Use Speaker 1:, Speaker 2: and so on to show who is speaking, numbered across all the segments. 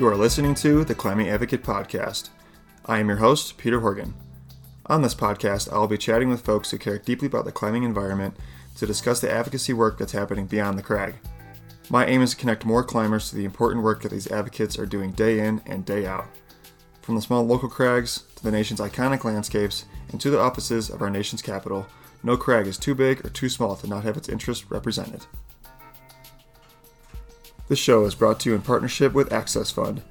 Speaker 1: You are listening to the Climbing Advocate Podcast. I am your host, Peter Horgan. On this podcast, I will be chatting with folks who care deeply about the climbing environment to discuss the advocacy work that's happening beyond the crag. My aim is to connect more climbers to the important work that these advocates are doing day in and day out. From the small local crags to the nation's iconic landscapes and to the offices of our nation's capital, no crag is too big or too small to not have its interests represented. This show is brought to you in partnership with Access Fund.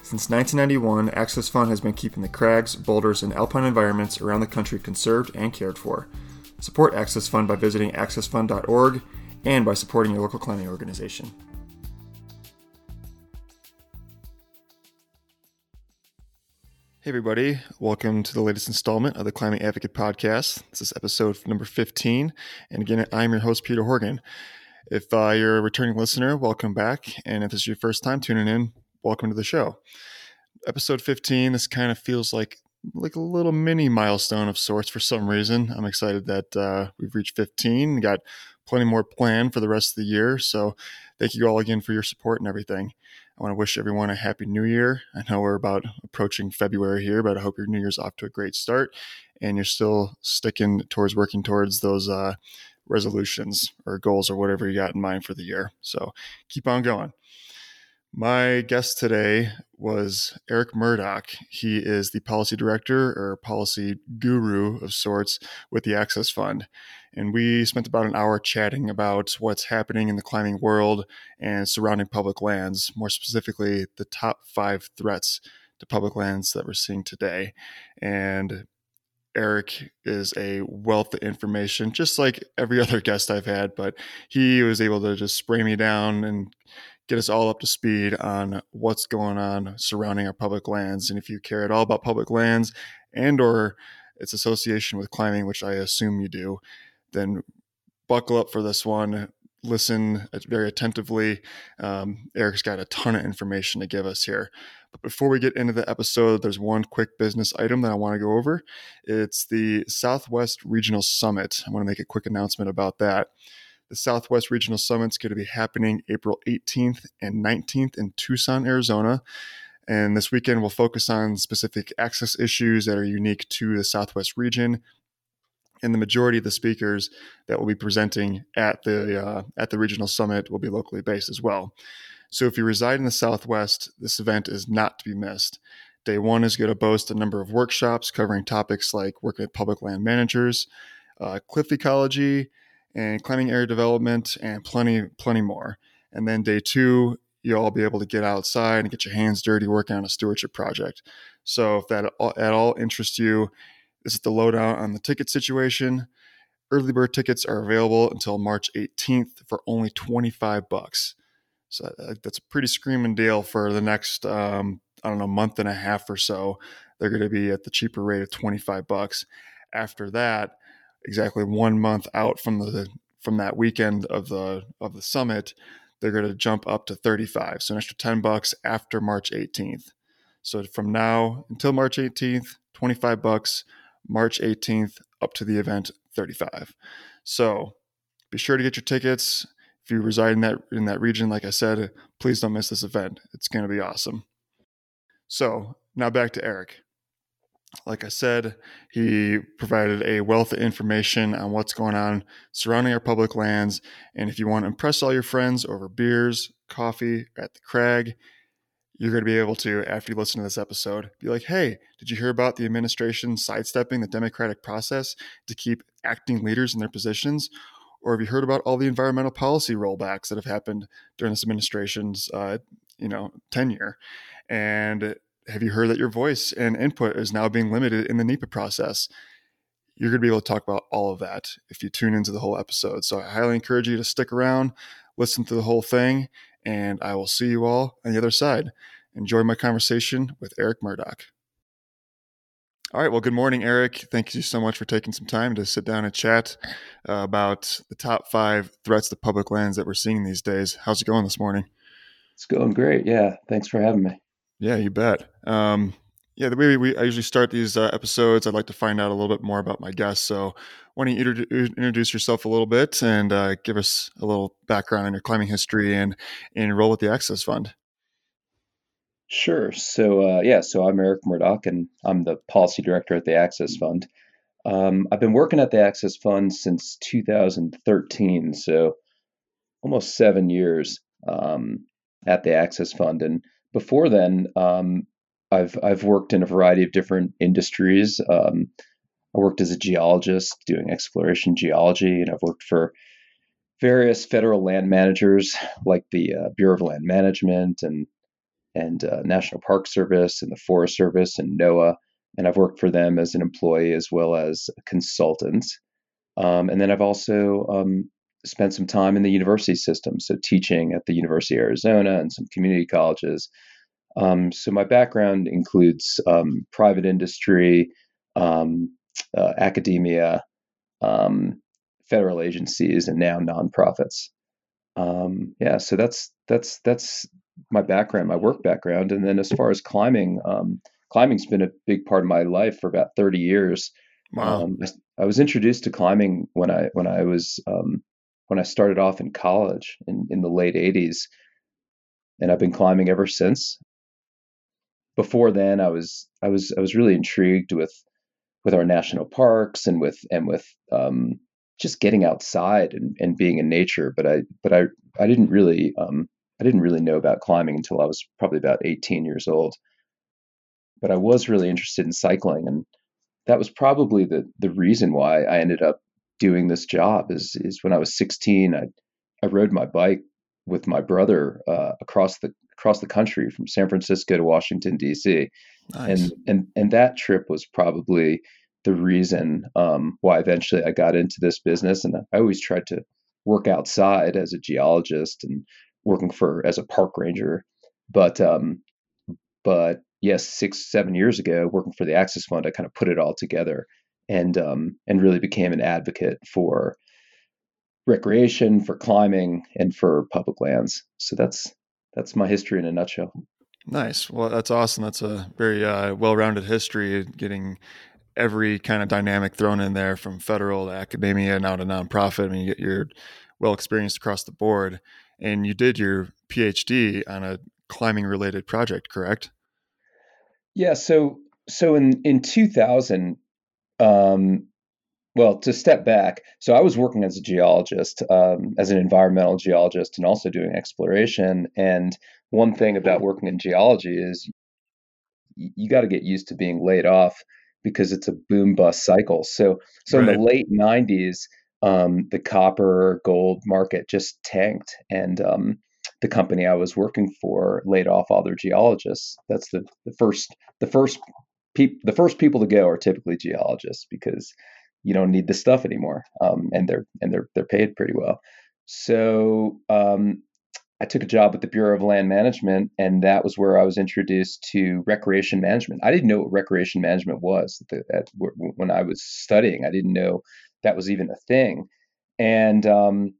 Speaker 1: Since 1991, Access Fund has been keeping the crags, boulders, and alpine environments around the country conserved and cared for. Support Access Fund by visiting accessfund.org and by supporting your local climbing organization. Hey, everybody. Welcome to the latest installment of the Climbing Advocate Podcast. This is episode number 15. And again, I'm your host, Peter Horgan. If uh, you're a returning listener, welcome back. And if this is your first time tuning in, welcome to the show. Episode 15, this kind of feels like like a little mini milestone of sorts for some reason. I'm excited that uh, we've reached 15, got plenty more planned for the rest of the year. So thank you all again for your support and everything. I want to wish everyone a happy new year. I know we're about approaching February here, but I hope your new year's off to a great start and you're still sticking towards working towards those uh, resolutions or goals or whatever you got in mind for the year. So keep on going. My guest today was Erik Murdock. He is the policy director or policy guru of sorts with the Access Fund. And we spent about an hour chatting about what's happening in the climbing world and surrounding public lands, more specifically, the top five threats to public lands that we're seeing today. And Erik is a wealth of information, just like every other guest I've had, but he was able to just spray me down and get us all up to speed on what's going on surrounding our public lands. And if you care at all about public lands and or its association with climbing, which I assume you do, then buckle up for this one. Listen very attentively. Um, Erik's got a ton of information to give us here. But before we get into the episode, there's one quick business item that I want to go over. It's the Southwest Regional Summit. I want to make a quick announcement about that. The Southwest Regional Summit is going to be happening April 18th and 19th in Tucson, Arizona. And this weekend, we'll focus on specific access issues that are unique to the Southwest region. And the majority of the speakers that will be presenting at the uh, at the regional summit will be locally based as well. So if you reside in the Southwest, this event is not to be missed. Day one is going to boast a number of workshops covering topics like working with public land managers, uh, cliff ecology, and climbing area development, and plenty, plenty more. And then day two, you'll all be able to get outside and get your hands dirty working on a stewardship project. So if that at all interests you, this is the lowdown on the ticket situation. Early bird tickets are available until March 18th for only 25 bucks. So uh, that's a pretty screaming deal for the next, um, I don't know, month and a half or so. They're going to be at the cheaper rate of 25 bucks. After that, exactly one month out from the from that weekend of the of the summit, they're going to jump up to 35. So an extra 10 bucks after March 18th. So from now until March 18th, 25 bucks. March 18th up to the event, 35. So be sure to get your tickets if you reside in that in that region, like I said, please don't miss this event. It's going to be awesome. So now back to Erik. Like I said, he provided a wealth of information on what's going on surrounding our public lands. And if you want to impress all your friends over beers, coffee at the crag, you're going to be able to, after you listen to this episode, be like, hey, did you hear about the administration sidestepping the democratic process to keep acting leaders in their positions? or have you heard about all the environmental policy rollbacks that have happened during this administration's uh, you know tenure? And have you heard that your voice and input is now being limited in the NEPA process? You're going to be able to talk about all of that if you tune into the whole episode. So i highly encourage you to stick around listen to the whole thing and i will see you all on the other side enjoy my conversation with erik murdock all right. Well, good morning, Erik. Thank you so much for taking some time to sit down and chat uh, about the top five threats to public lands that we're seeing these days. How's it going this morning?
Speaker 2: It's going great. Yeah. Thanks for having me.
Speaker 1: Yeah, you bet. Um, yeah, the way we I usually start these uh, episodes, I'd like to find out a little bit more about my guests. So, why don't you introduce yourself a little bit and uh, give us a little background on your climbing history and, and enroll with the Access Fund?
Speaker 2: Sure. So, uh, yeah, so I'm Erik Murdock, and I'm the policy director at the Access Fund. Um, I've been working at the Access Fund since 2013, so almost seven years um, at the Access Fund. And before then, um, I've I've worked in a variety of different industries. Um, I worked as a geologist doing exploration geology, and I've worked for various federal land managers like the uh, Bureau of Land Management and and uh, National Park Service and the Forest Service and NOAA. And I've worked for them as an employee as well as a consultant. Um, and then I've also um, spent some time in the university system, so teaching at the University of Arizona and some community colleges. Um, so my background includes um, private industry, um, uh, academia, um, federal agencies, and now nonprofits. Um, yeah, so that's that's that's my background, my work background, and then as far as climbing, um, climbing's been a big part of my life for about thirty years.
Speaker 1: Wow.
Speaker 2: Um, I, I, was introduced to climbing when I when I was um, when I started off in college in, in the late '80s, and I've been climbing ever since. Before then, I was I was I was really intrigued with with our national parks and with and with um, just getting outside and, and being in nature. But I but I I didn't really um, I didn't really know about climbing until I was probably about 18 years old. But I was really interested in cycling, and that was probably the the reason why I ended up doing this job. Is is when I was 16, I I rode my bike with my brother uh, across the across the country from San Francisco to Washington D.C. Nice. And and and that trip was probably the reason um, why eventually I got into this business. And I always tried to work outside as a geologist and working for as a park ranger. But um, but yes, six seven years ago, working for the Access Fund, I kind of put it all together and um, and really became an advocate for recreation, for climbing, and for public lands. So that's that's my history in a nutshell.
Speaker 1: Nice. Well, that's awesome. That's a very uh, well-rounded history, getting every kind of dynamic thrown in there from federal to academia now to nonprofit. I mean, you get your well experienced across the board and you did your PhD on a climbing related project, correct?
Speaker 2: Yeah. So, so in, in 2000, um, well, to step back, so I was working as a geologist, um, as an environmental geologist, and also doing exploration. And one thing about working in geology is you, you got to get used to being laid off because it's a boom bust cycle. So, so right. in the late 90s, um, the copper gold market just tanked, and um, the company I was working for laid off all their geologists. That's the, the first the first pe- the first people to go are typically geologists because you don't need the stuff anymore, um, and they're and they're they're paid pretty well. So um, I took a job at the Bureau of Land Management, and that was where I was introduced to recreation management. I didn't know what recreation management was at the, at, when I was studying. I didn't know that was even a thing, and um,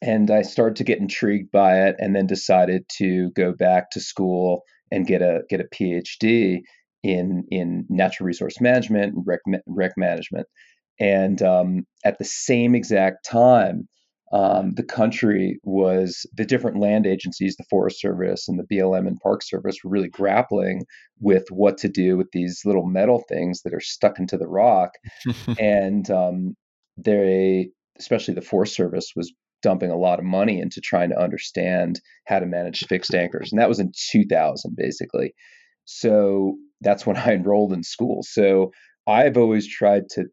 Speaker 2: and I started to get intrigued by it, and then decided to go back to school and get a get a PhD in in natural resource management and rec, rec management. And um, at the same exact time, um, the country was the different land agencies, the Forest Service and the BLM and Park Service, were really grappling with what to do with these little metal things that are stuck into the rock. and um, they, especially the Forest Service, was dumping a lot of money into trying to understand how to manage fixed anchors. And that was in 2000, basically. So that's when I enrolled in school. So I've always tried to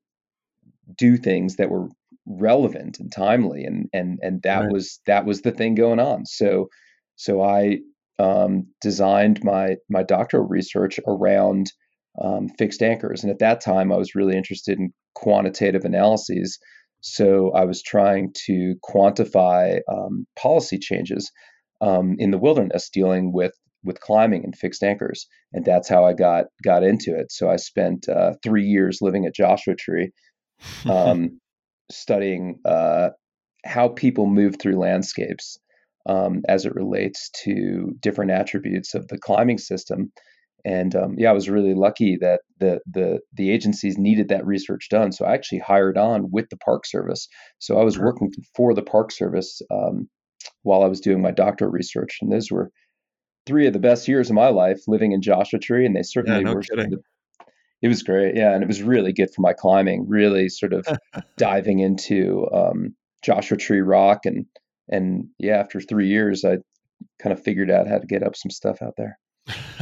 Speaker 2: do things that were relevant and timely and and and that right. was that was the thing going on so so i um, designed my my doctoral research around um, fixed anchors and at that time i was really interested in quantitative analyses so i was trying to quantify um, policy changes um, in the wilderness dealing with with climbing and fixed anchors and that's how i got got into it so i spent uh, three years living at joshua tree um, studying uh, how people move through landscapes um, as it relates to different attributes of the climbing system. And um, yeah, I was really lucky that the the the agencies needed that research done. So I actually hired on with the Park Service. So I was working for the Park Service um, while I was doing my doctoral research, and those were three of the best years of my life living in Joshua Tree, and they certainly
Speaker 1: yeah, no
Speaker 2: were.
Speaker 1: Kidding.
Speaker 2: It was great, yeah, and it was really good for my climbing. Really, sort of diving into um, Joshua Tree Rock, and and yeah, after three years, I kind of figured out how to get up some stuff out there.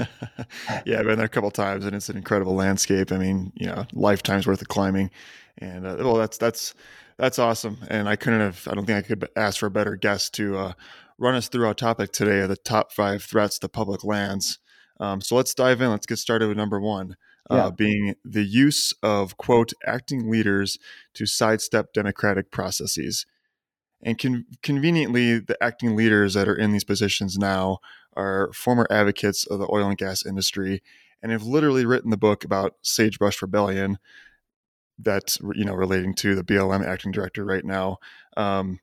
Speaker 1: yeah, I've been there a couple times, and it's an incredible landscape. I mean, you know, lifetimes worth of climbing, and uh, well, that's that's that's awesome. And I couldn't have. I don't think I could ask for a better guest to uh, run us through our topic today of the top five threats to public lands. Um, so let's dive in. Let's get started with number one, uh, yeah. uh, being the use of quote acting leaders to sidestep democratic processes. And con- conveniently, the acting leaders that are in these positions now are former advocates of the oil and gas industry and have literally written the book about Sagebrush Rebellion that's you know relating to the BLM acting director right now. Um,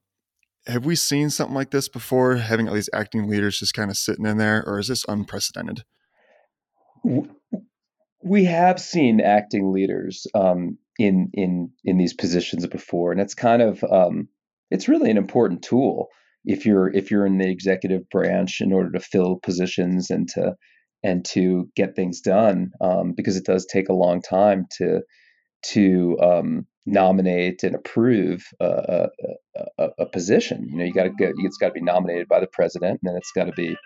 Speaker 1: have we seen something like this before? Having all these acting leaders just kind of sitting in there, or is this unprecedented?
Speaker 2: We have seen acting leaders um, in in in these positions before, and it's kind of um, it's really an important tool if you're if you're in the executive branch in order to fill positions and to and to get things done um, because it does take a long time to to um, nominate and approve a, a, a, position. You know, you got to get it's got to be nominated by the president, and then it's got to be,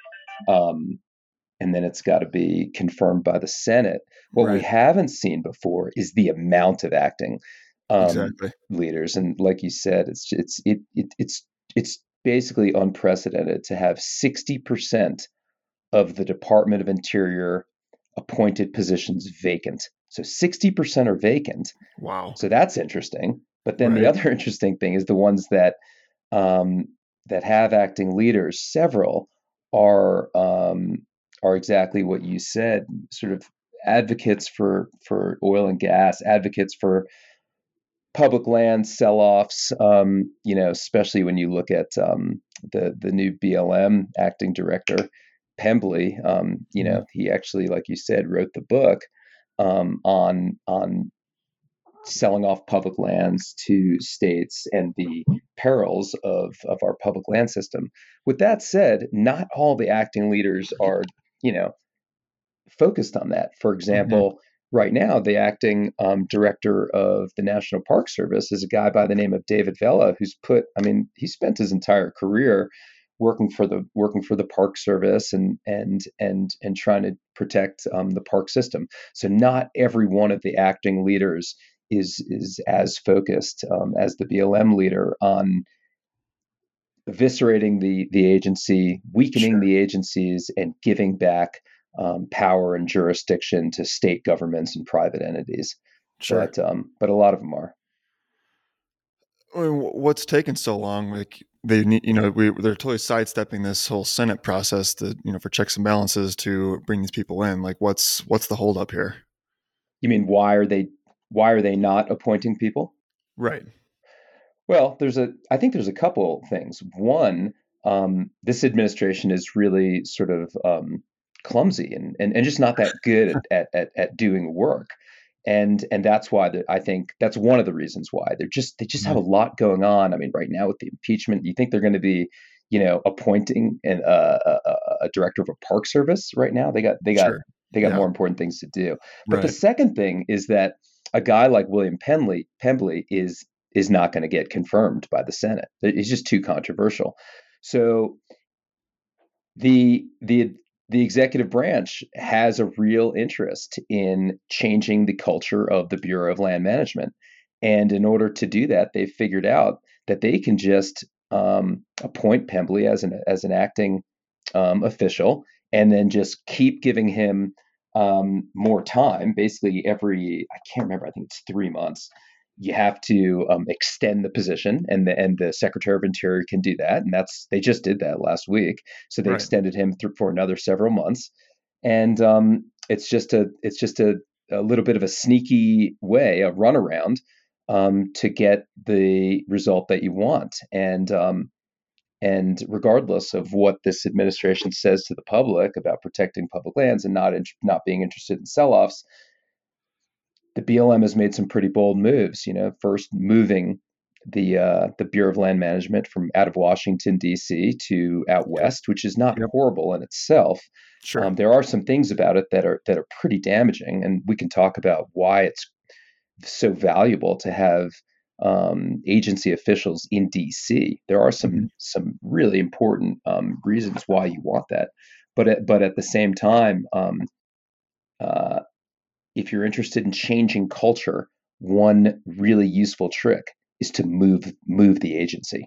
Speaker 2: um, and then it's got to be confirmed by the Senate. What right. we haven't seen before is the amount of acting um, exactly. leaders, and like you said, it's it's it, it it's it's basically unprecedented to have sixty percent of the Department of Interior appointed positions vacant. So 60% are vacant.
Speaker 1: Wow.
Speaker 2: So that's interesting. But then right. the other interesting thing is the ones that um, that have acting leaders, several are um, are exactly what you said, sort of advocates for for oil and gas, advocates for public land sell-offs. Um, you know, especially when you look at um, the the new BLM acting director, Pendley. Um, you know, mm-hmm. he actually, like you said, wrote the book um, on on selling off public lands to states and the perils of of our public land system. With that said, not all the acting leaders are you know focused on that. For mm-hmm. example. Mm-hmm. Right now, the acting um, director of the National Park Service is a guy by the name of David Vela, who's put, I mean, he spent his entire career working for the working for the park service and and and and trying to protect um, the park system. So not every one of the acting leaders is is as focused um, as the BLM leader on eviscerating the the agency, weakening sure. the agencies, and giving back um, power and jurisdiction to state governments and private entities. Sure. But um, but a lot of them are.
Speaker 1: What's taken so long? Like they need, you know, we they're totally sidestepping this whole Senate process to, you know, for checks and balances to bring these people in. Like, what's what's the holdup here?
Speaker 2: You mean why are they why are they not appointing people?
Speaker 1: Right.
Speaker 2: Well, there's a I think there's a couple things. One, um, this administration is really sort of um, clumsy and, and and just not that good at, at at doing work and and that's why the, I think that's one of the reasons why they're just they just have a mm-hmm. lot going on. I mean, right now with the impeachment, you think they're going to be, you know, appointing an, uh, a, a, director of a park service right now? They got they got sure. they got yeah. more important things to do. But right. the second thing is that a guy like William Pendley Pendley is is not going to get confirmed by the Senate. He's just too controversial. So the the the executive branch has a real interest in changing the culture of the Bureau of Land Management. And in order to do that, they've figured out that they can just um, appoint Pendley as an as an acting um, official, and then just keep giving him um, more time. Basically, every I can't remember. I think it's three months you have to um, extend the position, and the and the Secretary of Interior can do that, and that's they just did that last week. So they right. extended him th- for another several months, and um, it's just a it's just a, a little bit of a sneaky way, a runaround, um, to get the result that you want, and um, and regardless of what this administration says to the public about protecting public lands and not in, not being interested in sell-offs, the BLM has made some pretty bold moves. You know, first moving the uh, the Bureau of Land Management from out of Washington D.C. to out west, which is not yep. horrible in itself. Sure. Um, there are some things about it that are that are pretty damaging, and we can talk about why it's so valuable to have um, agency officials in D.C. There are some mm-hmm. some really important um, reasons why you want that, but at, but at the same time, um, uh, if you're interested in changing culture, one really useful trick is to move move the agency.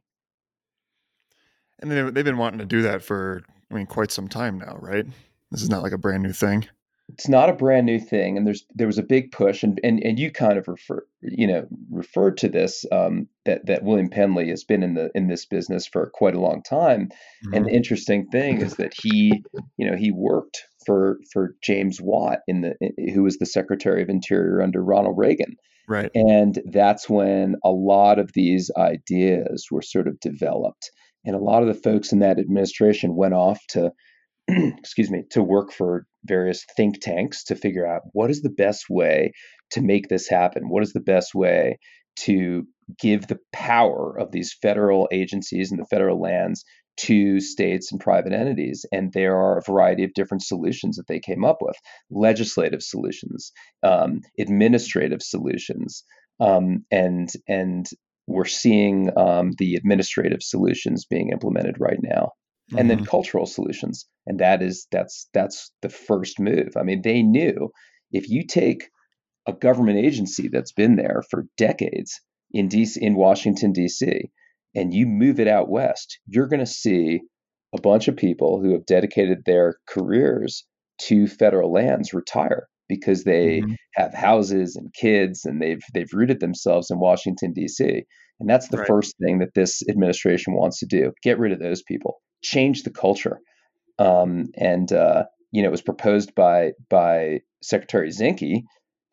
Speaker 1: And they've been wanting to do that for, I mean, quite some time now, right? This is not like a brand new thing.
Speaker 2: It's not a brand new thing, and there's there was a big push, and and, and you kind of refer, you know, referred to this um, that that William Pendley has been in the in this business for quite a long time. Mm-hmm. And the mm-hmm. interesting thing is that he, you know, he worked for for James Watt in the who was the Secretary of Interior under Ronald Reagan.
Speaker 1: Right.
Speaker 2: And that's when a lot of these ideas were sort of developed. And a lot of the folks in that administration went off to, excuse me, to work for various think tanks to figure out what is the best way to make this happen? What is the best way to give the power of these federal agencies and the federal lands to states and private entities. And there are a variety of different solutions that they came up with legislative solutions, um, administrative solutions. Um, and, and we're seeing um, the administrative solutions being implemented right now. Mm-hmm. And then mm-hmm. cultural solutions, and that is that's that's the first move. I mean, they knew if you take a government agency that's been there for decades in DC, in Washington D.C and you move it out west, you're going to see a bunch of people who have dedicated their careers to federal lands retire because they mm-hmm. have houses and kids and they've they've rooted themselves in Washington D.C. And that's the right. first thing that this administration wants to do: get rid of those people, change the culture. Um, and uh, you know, it was proposed by by Secretary Zinke,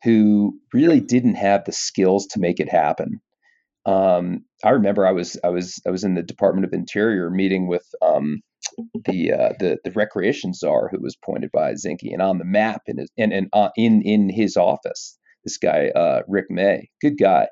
Speaker 2: who really didn't have the skills to make it happen um, I remember I was I was I was in the Department of Interior meeting with um, the uh, the the recreation czar who was appointed by Zinke, and on the map in his and, and uh, in in his office, this guy uh, Rick May, good guy.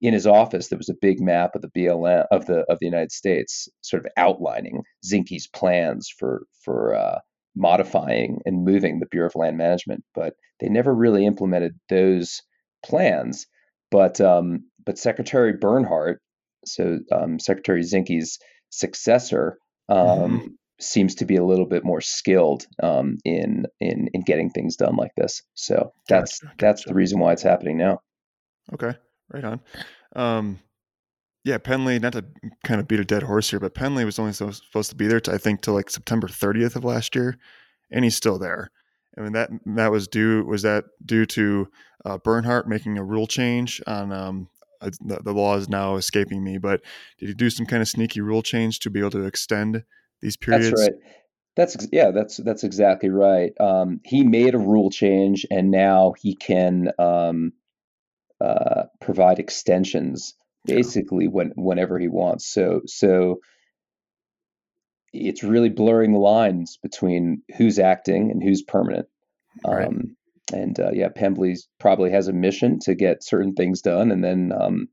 Speaker 2: In his office, there was a big map of the BLM of the of the United States, sort of outlining Zinke's plans for for uh, modifying and moving the Bureau of Land Management, but they never really implemented those plans. But um, but Secretary Bernhardt, so um, Secretary Zinke's successor, um, mm-hmm. seems to be a little bit more skilled um, in in in getting things done like this. So that's gotcha, that's the reason why it's happening now.
Speaker 1: Okay, right on. Um, yeah, Pendley. Not to kind of beat a dead horse here, but Pendley was only supposed to be there, to, I think, till like September 30th of last year, and he's still there. I mean that that was due was that due to uh, Bernhardt making a rule change on um, the, the law is now escaping me, but did he do some kind of sneaky rule change to be able to extend these periods?
Speaker 2: That's right. That's yeah, that's that's exactly right. Um, he made a rule change, and now he can um, uh, provide extensions basically when whenever he wants. So so it's really blurring the lines between who's acting and who's permanent. Right. Um, and uh, yeah, Pendley probably has a mission to get certain things done, and then um,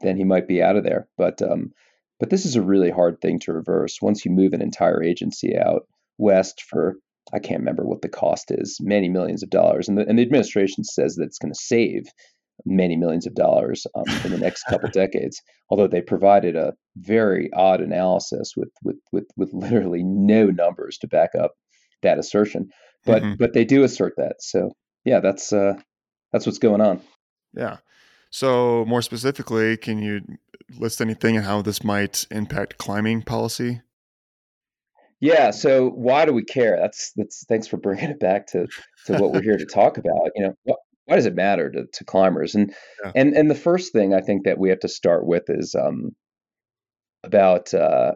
Speaker 2: then he might be out of there. But um, but this is a really hard thing to reverse. Once you move an entire agency out west for I can't remember what the cost is, many millions of dollars, and the and the administration says that it's going to save many millions of dollars um, in the next couple decades. Although they provided a very odd analysis with with with with literally no numbers to back up that assertion but mm-hmm. but they do assert that. So yeah, that's uh, that's what's going on.
Speaker 1: Yeah. So more specifically, can you list anything and how this might impact climbing policy?
Speaker 2: Yeah. So why do we care? That's that's thanks for bringing it back to to what we're here to talk about. You know, why does it matter to, to climbers? And yeah. and and the first thing I think that we have to start with is um, about uh,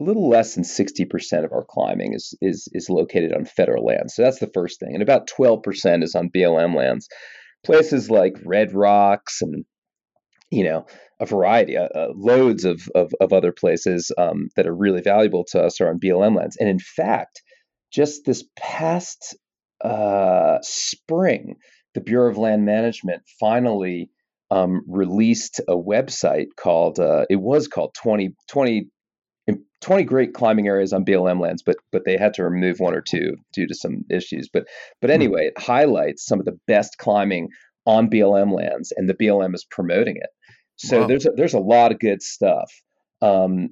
Speaker 2: a little less than 60% of our climbing is, is, is located on federal lands. So that's the first thing. And about 12% is on BLM lands. Places like Red Rocks and, you know, a variety, uh, uh, loads of, of, of, other places um, that are really valuable to us are on BLM lands. And in fact, just this past uh, spring, the Bureau of Land Management finally um, released a website called uh, it was called 20, 20, 20 great climbing areas on BLM lands, but but they had to remove one or two due to some issues. But but hmm. anyway, it highlights some of the best climbing on BLM lands, and the BLM is promoting it. So wow. there's a, there's a lot of good stuff. Um,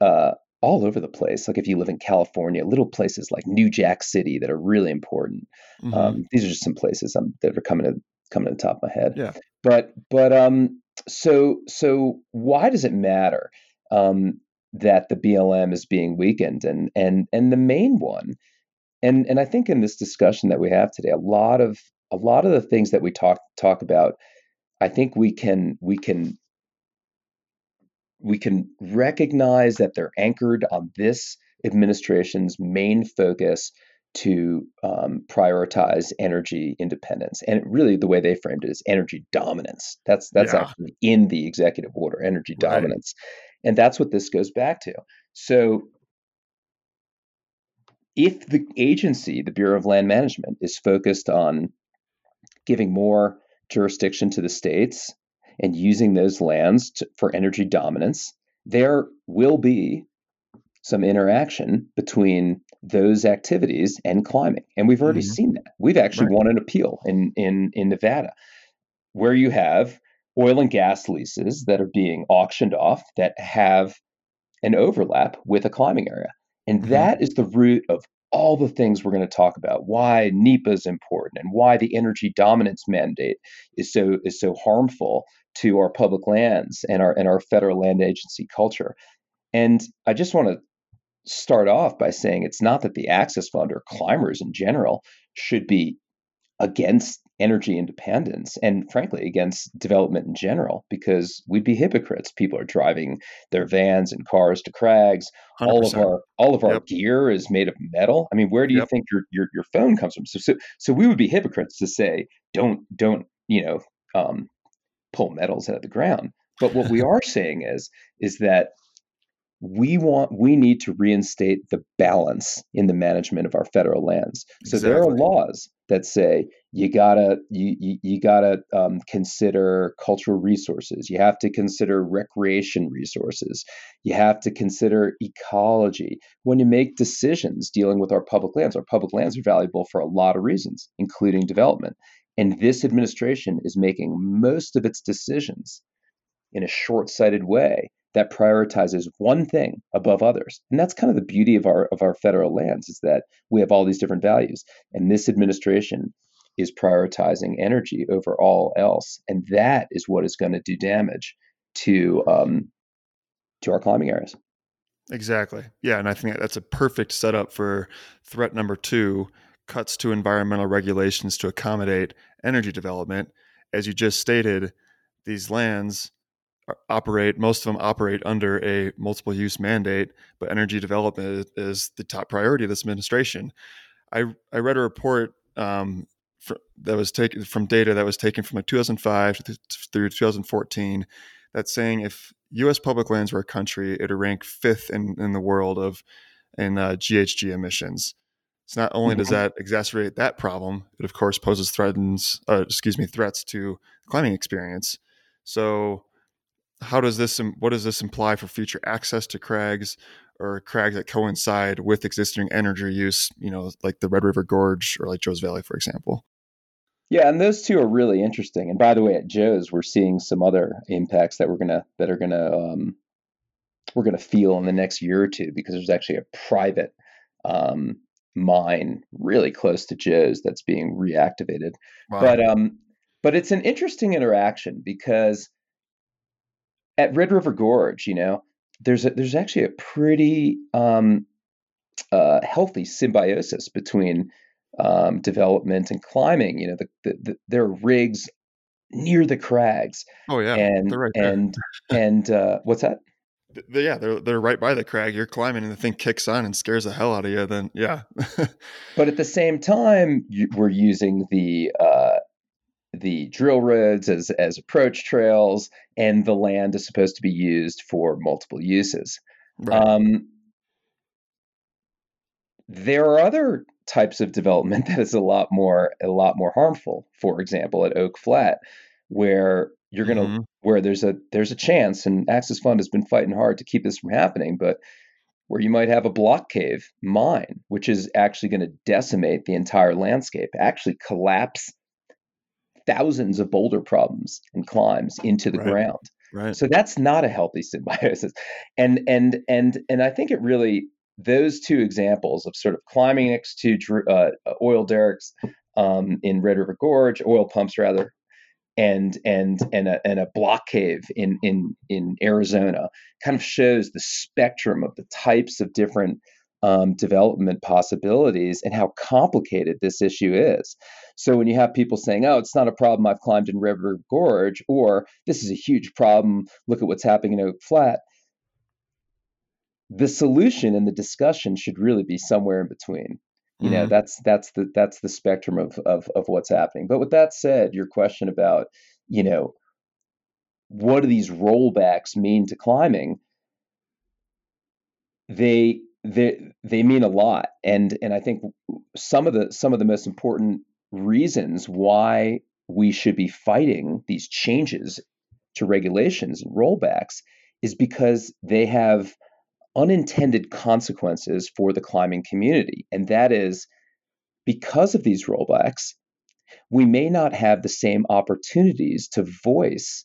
Speaker 2: uh, all over the place. Like if you live in California, little places like New Jack City that are really important. Mm-hmm. Um, these are just some places I'm, that are coming to coming to the top of my head.
Speaker 1: Yeah.
Speaker 2: But but um so so why does it matter um that the BLM is being weakened and and and the main one and and I think in this discussion that we have today a lot of a lot of the things that we talk talk about I think we can we can we can recognize that they're anchored on this administration's main focus to um, prioritize energy independence. And really, the way they framed it is energy dominance. That's that's yeah. actually in the executive order, energy right. dominance, and that's what this goes back to. So, if the agency, the Bureau of Land Management, is focused on giving more jurisdiction to the states and using those lands to, for energy dominance, there will be some interaction between those activities and climbing. And we've already mm-hmm. seen that. We've actually right. won an appeal in, in, in Nevada where you have oil and gas leases that are being auctioned off that have an overlap with a climbing area. And mm-hmm. that is the root of all the things we're going to talk about why NEPA is important and why the energy dominance mandate is so is so harmful to our public lands and our and our federal land agency culture. And I just want to start off by saying it's not that the Access Fund or climbers in general should be against energy independence and frankly against development in general because we'd be hypocrites people are driving their vans and cars to crags 100%. all of our all of our yep. gear is made of metal i mean where do you yep. think your, your your phone comes from so, so so we would be hypocrites to say don't don't you know um, pull metals out of the ground. But what we are saying is is that we want we need to reinstate the balance in the management of our federal lands. So exactly. there are laws that say you gotta you you, you gotta um, consider cultural resources. You have to consider recreation resources. You have to consider ecology. When you make decisions dealing with our public lands our public lands are valuable for a lot of reasons including development and this administration is making most of its decisions in a short-sighted way that prioritizes one thing above others. And that's kind of the beauty of our of our federal lands is that we have all these different values. And this administration is prioritizing energy over all else. And that is what is going to do damage to um, to our climbing areas.
Speaker 1: Exactly. Yeah, and I think that's a perfect setup for threat number two, cuts to environmental regulations to accommodate energy development. As you just stated, these lands operate most of them operate under a multiple use mandate but energy development is, the top priority of this administration i i read a report um, for, that was taken from data that was taken from like 2005 through 2014 that's saying if us public lands were a country it would rank fifth in, in the world of in uh, ghg emissions so not only does mm-hmm. that exacerbate that problem it of course poses threatens uh, excuse me threats to climbing experience so how does this what does this imply for future access to crags or crags that coincide with existing energy use you know like the red river gorge or like joe's valley for example
Speaker 2: yeah and those two are really interesting and by the way at joe's we're seeing some other impacts that we're gonna that are gonna um, we're gonna feel in the next year or two because there's actually a private um, mine really close to joe's that's being reactivated wow. but um but it's an interesting interaction because at Red River Gorge, you know, there's a, there's actually a pretty um, uh, healthy symbiosis between um, development and climbing. You know, the, the, the, there are rigs near the crags.
Speaker 1: Oh yeah,
Speaker 2: and right and and uh, what's that?
Speaker 1: Yeah, they're they're right by the crag. You're climbing, and the thing kicks on and scares the hell out of you. Then yeah.
Speaker 2: but at the same time, you, we're using the uh, the drill roads as, as approach trails, and the land is supposed to be used for multiple uses. Right. Um, there are other types of development that is a lot more a lot more harmful. For example, at Oak Flat, where you're going to mm-hmm. Where there's a there's a chance, and Access Fund has been fighting hard to keep this from happening, but where you might have a block cave mine, which is actually going to decimate the entire landscape, actually collapse thousands of boulder problems and climbs into the right. ground.
Speaker 1: Right.
Speaker 2: So that's not a healthy symbiosis. And and and and I think it really those two examples of sort of climbing next to uh, oil derricks um, in Red River Gorge, oil pumps rather, and and and a, and a block cave in in in Arizona kind of shows the spectrum of the types of different um, development possibilities and how complicated this issue is. So when you have people saying, "Oh, it's not a problem I've climbed in River Gorge," or "This is a huge problem. Look at what's happening in Oak Flat," the solution and the discussion should really be somewhere in between. You know, mm-hmm. that's that's the that's the spectrum of, of of what's happening. But with that said, your question about, you know, what do these rollbacks mean to climbing? They they they mean a lot. And and I think some of the some of the most important reasons why we should be fighting these changes to regulations and rollbacks is because they have unintended consequences for the climbing community. And that is because of these rollbacks, we may not have the same opportunities to voice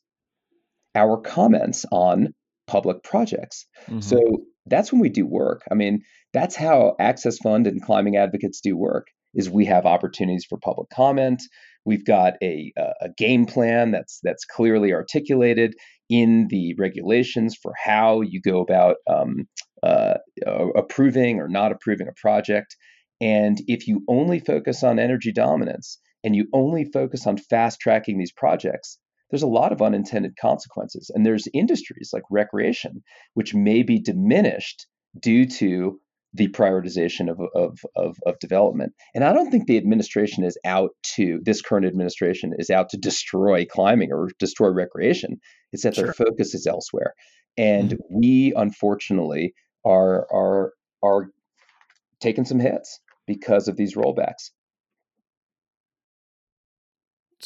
Speaker 2: our comments on public projects. Mm-hmm. So that's when we do work. I mean, that's how Access Fund and climbing advocates do work is we have opportunities for public comment. We've got a, a game plan that's that's clearly articulated in the regulations for how you go about um, uh, approving or not approving a project. And if you only focus on energy dominance and you only focus on fast tracking these projects, there's a lot of unintended consequences. And there's industries like recreation, which may be diminished due to the prioritization of, of, of, of, development. And I don't think the administration is out to, this current administration is out to destroy climbing or destroy recreation. It's that sure. their focus is elsewhere. And mm-hmm. we, unfortunately, are, are, are taking some hits because of these rollbacks.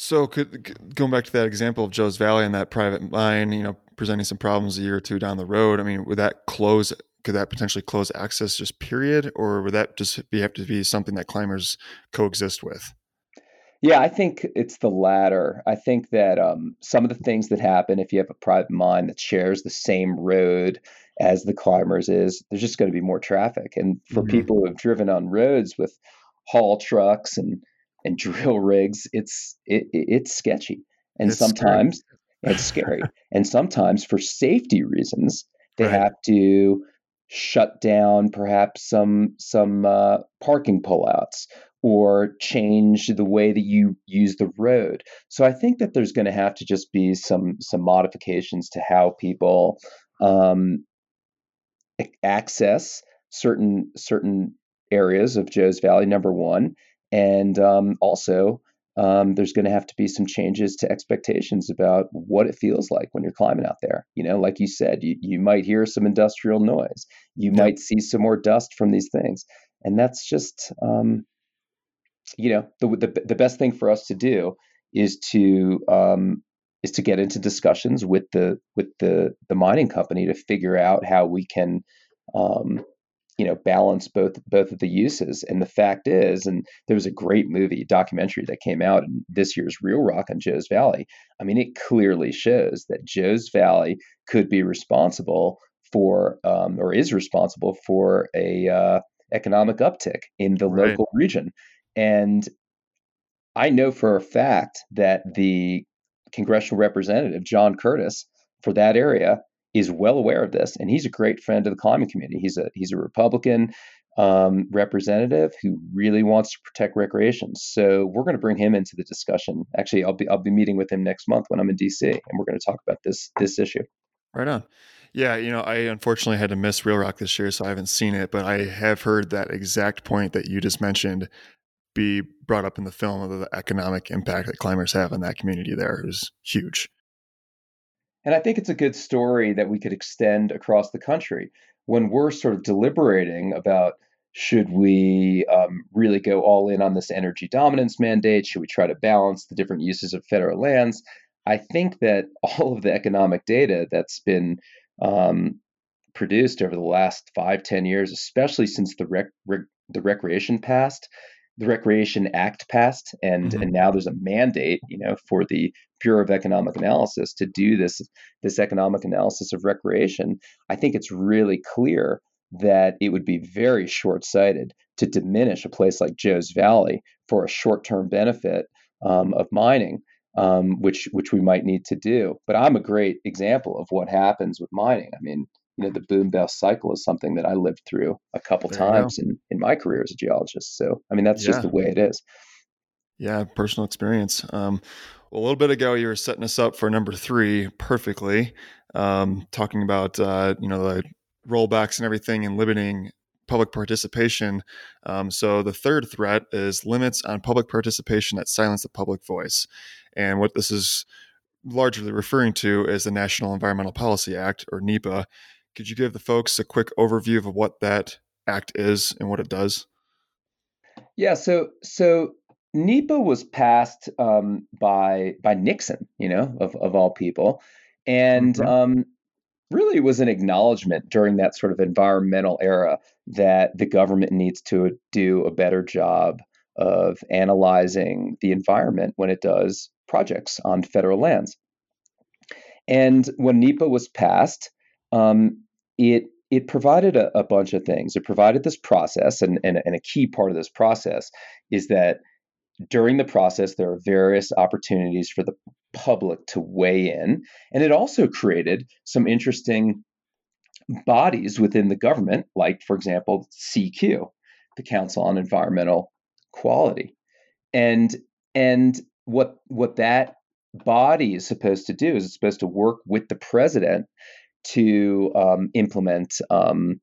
Speaker 1: So, could, going back to that example of Joe's Valley and that private mine, you know, presenting some problems a year or two down the road. I mean, would that close could that potentially close access just period or would that just be have to be something that climbers coexist with
Speaker 2: yeah i think it's the latter i think that um, some of the things that happen if you have a private mine that shares the same road as the climbers is there's just going to be more traffic and for mm-hmm. people who have driven on roads with haul trucks and and drill rigs it's it, it's sketchy and it's sometimes scary. it's scary and sometimes for safety reasons they right. have to shut down perhaps some some uh, parking pullouts or change the way that you use the road. So I think that there's going to have to just be some some modifications to how people um, access certain certain areas of Joe's Valley. Number one, and um, also um, there's going to have to be some changes to expectations about what it feels like when you're climbing out there. You know, like you said, you, you might hear some industrial noise, you might see some more dust from these things, and that's just, um, you know, the, the the best thing for us to do is to um, is to get into discussions with the with the the mining company to figure out how we can um, you know balance both both of the uses. And the fact is and there was a great movie documentary that came out in this year's reel rock on joe's valley. I mean it clearly shows that joe's valley could be responsible for um, or is responsible for a uh, economic uptick in the right. local region. And i know for a fact that the congressional representative john curtis for that area is well aware of this, and he's a great friend of the climbing community. He's a he's a Republican um, representative who really wants to protect recreation. So we're going to bring him into the discussion. Actually, I'll be I'll be meeting with him next month when I'm in DC, and we're going to talk about this this issue.
Speaker 1: Right on. Yeah, you know, I unfortunately had to miss Reel Rock this year, so I haven't seen it, but I have heard that exact point that you just mentioned be brought up in the film of the economic impact that climbers have on that community there is huge.
Speaker 2: And I think it's a good story that we could extend across the country when we're sort of deliberating about should we um, really go all in on this energy dominance mandate? Should we try to balance the different uses of federal lands? I think that all of the economic data that's been um, produced over the last five, ten years, especially since the rec, the recreation passed, the Recreation Act passed, and mm-hmm. and now there's a mandate, you know, for the Bureau of Economic Analysis to do this this economic analysis of recreation. I think it's really clear that it would be very short-sighted to diminish a place like Joe's Valley for a short-term benefit um, of mining, um, which which we might need to do. But I'm a great example of what happens with mining. I mean, you know the boom bust cycle is something that I lived through a couple there times in, in my career as a geologist. So I mean that's yeah. just the way it is.
Speaker 1: Yeah, personal experience. Um, a little bit ago, you were setting us up for number three perfectly, um, talking about uh, you know the rollbacks and everything and limiting public participation. Um, so the third threat is limits on public participation that silence the public voice, and what this is largely referring to is the National Environmental Policy Act, or NEPA, could you give the folks a quick overview of what that act is and what it does?
Speaker 2: Yeah, so so NEPA was passed um, by by Nixon, you know, of of all people, and mm-hmm. um, really was an acknowledgement during that sort of environmental era that the government needs to do a better job of analyzing the environment when it does projects on federal lands. And when NEPA was passed, um, it it provided a, a, bunch of things. It provided this process, and, and, and a key part of this process is that during the process, there are various opportunities for the public to weigh in. And it also created some interesting bodies within the government, like, for example, CEQ, the Council on Environmental Quality. And and what what that body is supposed to do is it's supposed to work with the president to um, implement um,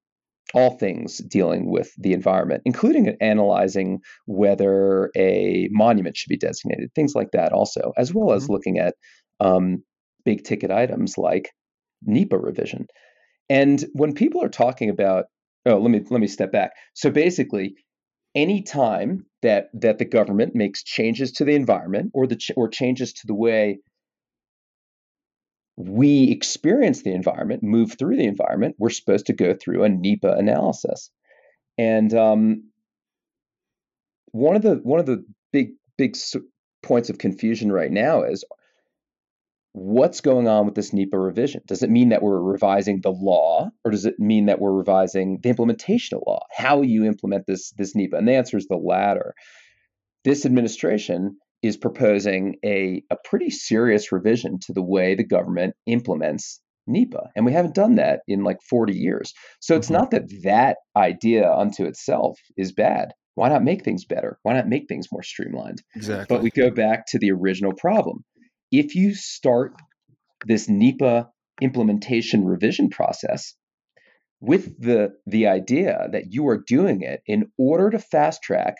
Speaker 2: all things dealing with the environment, including analyzing whether a monument should be designated, things like that, also, as well as mm-hmm. looking at um, big ticket items like NEPA revision. And when people are talking about, oh, let me let me step back. So basically, any time that that the government makes changes to the environment or the ch- or changes to the way we experience the environment, move through the environment, we're supposed to go through a NEPA analysis. And um, one of the one of the big big points of confusion right now is what's going on with this NEPA revision? Does it mean that we're revising the law, or does it mean that we're revising the implementation of law? How you implement this this NEPA? And the answer is the latter. This administration is proposing a, a pretty serious revision to the way the government implements NEPA. And we haven't done that in like 40 years. So it's mm-hmm. not that that idea unto itself is bad. Why not make things better? Why not make things more streamlined?
Speaker 1: Exactly.
Speaker 2: But we go back to the original problem. If you start this NEPA implementation revision process with the the idea that you are doing it in order to fast track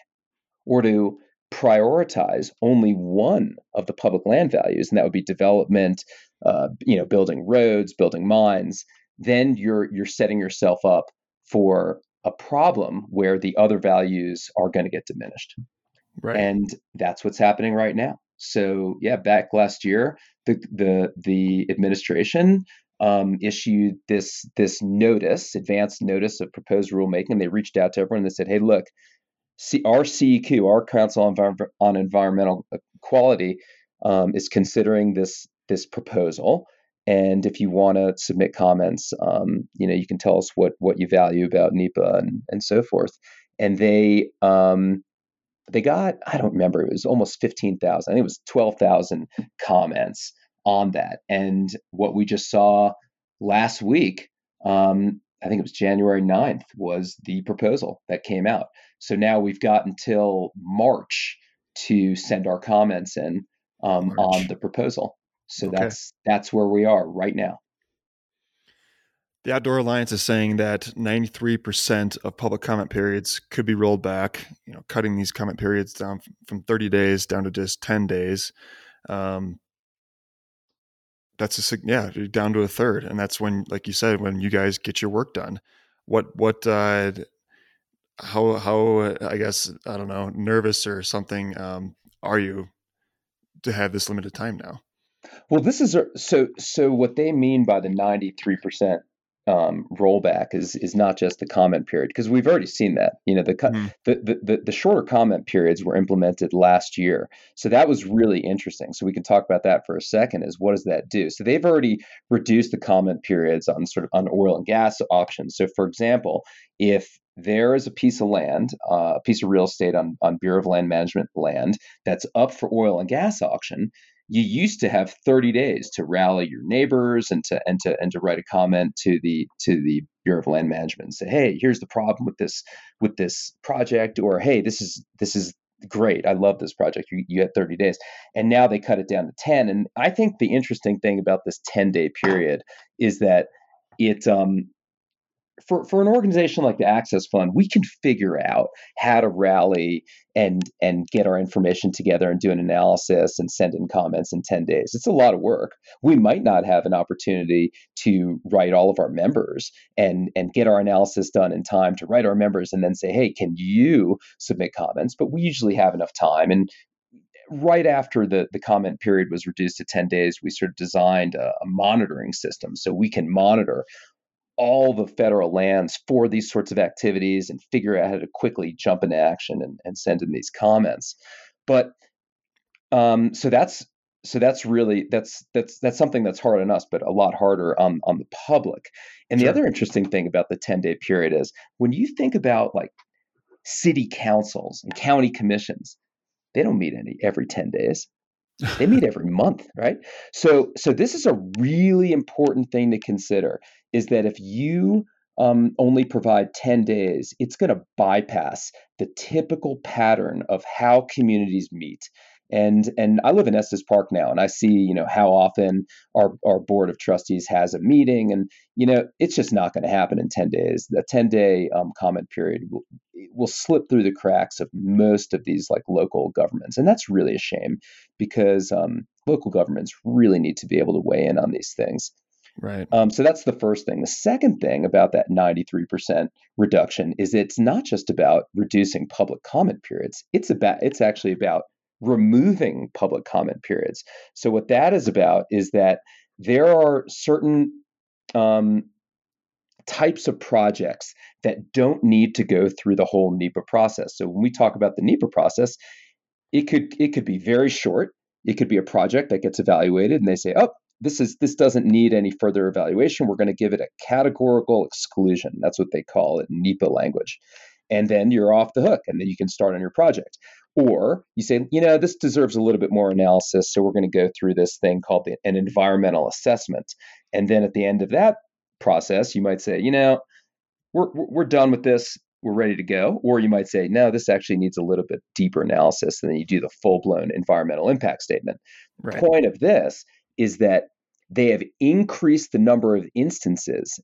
Speaker 2: or to prioritize only one of the public land values, and that would be development, uh, you know, building roads, building mines, then you're you're setting yourself up for a problem where the other values are going to get diminished. Right. And that's what's happening right now. So yeah, back last year, the the the administration um, issued this this notice, advanced notice of proposed rulemaking. And they reached out to everyone and they said, "Hey, look, C- our CEQ, our Council on, Envi- on Environmental Quality, um, is considering this this proposal. And if you want to submit comments, um, you know, you can tell us what what you value about NEPA and, and so forth. And they um, they got I don't remember it was almost fifteen thousand. I think it was twelve thousand comments on that. And what we just saw last week, um, I think it was January 9th, was the proposal that came out. So now we've got until March to send our comments in um, on the proposal. So okay. that's that's where we are right now.
Speaker 1: The Outdoor Alliance is saying that 93% of public comment periods could be rolled back, you know, cutting these comment periods down from 30 days down to just 10 days. Um, that's a yeah, down to a third, and that's when, like you said, when you guys get your work done. What what uh, how how I guess I don't know nervous or something um, are you to have this limited time now?
Speaker 2: Well, this is a, so so. What they mean by the ninety three percent um, rollback is is not just the comment period because we've already seen that. You know, the, mm-hmm. the, the the the shorter comment periods were implemented last year, so that was really interesting. So we can talk about that for a second. Is what does that do? So they've already reduced the comment periods on sort of on oil and gas auctions. So for example, if there is a piece of land, uh, a piece of real estate on on Bureau of Land Management land that's up for oil and gas auction you used to have 30 days to rally your neighbors and to and to and to write a comment to the to the Bureau of Land Management and say, hey, here's the problem with this with this project, or hey, this is this is great. I love this project. You, you had 30 days. And now they cut it down to 10. And I think the interesting thing about this 10 day period is that it um for, for an organization like the Access Fund, we can figure out how to rally and and get our information together and do an analysis and send in comments in 10 days. It's a lot of work. We might not have an opportunity to write all of our members and and get our analysis done in time to write our members and then say, hey, can you submit comments? But we usually have enough time. And right after the, the comment period was reduced to 10 days, we sort of designed a, a, monitoring system so we can monitor all the federal lands for these sorts of activities and figure out how to quickly jump into action and, and send in these comments. But um, so that's so that's really that's that's that's something that's hard on us, but a lot harder on on the public. And sure. the other interesting thing about the 10 day period is when you think about like city councils and county commissions, they don't meet any every 10 days they meet every month right so so this is a really important thing to consider is that if you um, only provide 10 days it's going to bypass the typical pattern of how communities meet and and I live in Estes Park now, and I see you know how often our our board of trustees has a meeting, and you know it's just not going to happen in ten days. The ten day um, comment period will, will slip through the cracks of most of these like local governments, and that's really a shame because um, local governments really need to be able to weigh in on these things.
Speaker 1: Right.
Speaker 2: Um, so that's the first thing. The second thing about that 93% reduction is it's not just about reducing public comment periods. It's about it's actually about removing public comment periods. So, what that is about is that there are certain um, types of projects that don't need to go through the whole NEPA process. So, when we talk about the NEPA process, it could it could be very short. It could be a project that gets evaluated, and they say, "Oh, this is this doesn't need any further evaluation. We're going to give it a categorical exclusion." That's what they call it in NEPA language. And then you're off the hook, and then you can start on your project. Or you say, you know, this deserves a little bit more analysis. So we're going to go through this thing called the, an environmental assessment. And then at the end of that process, you might say, you know, we're, we're done with this. We're ready to go. Or you might say, no, this actually needs a little bit deeper analysis. And then you do the full blown environmental impact statement. Right. The point of this is that they have increased the number of instances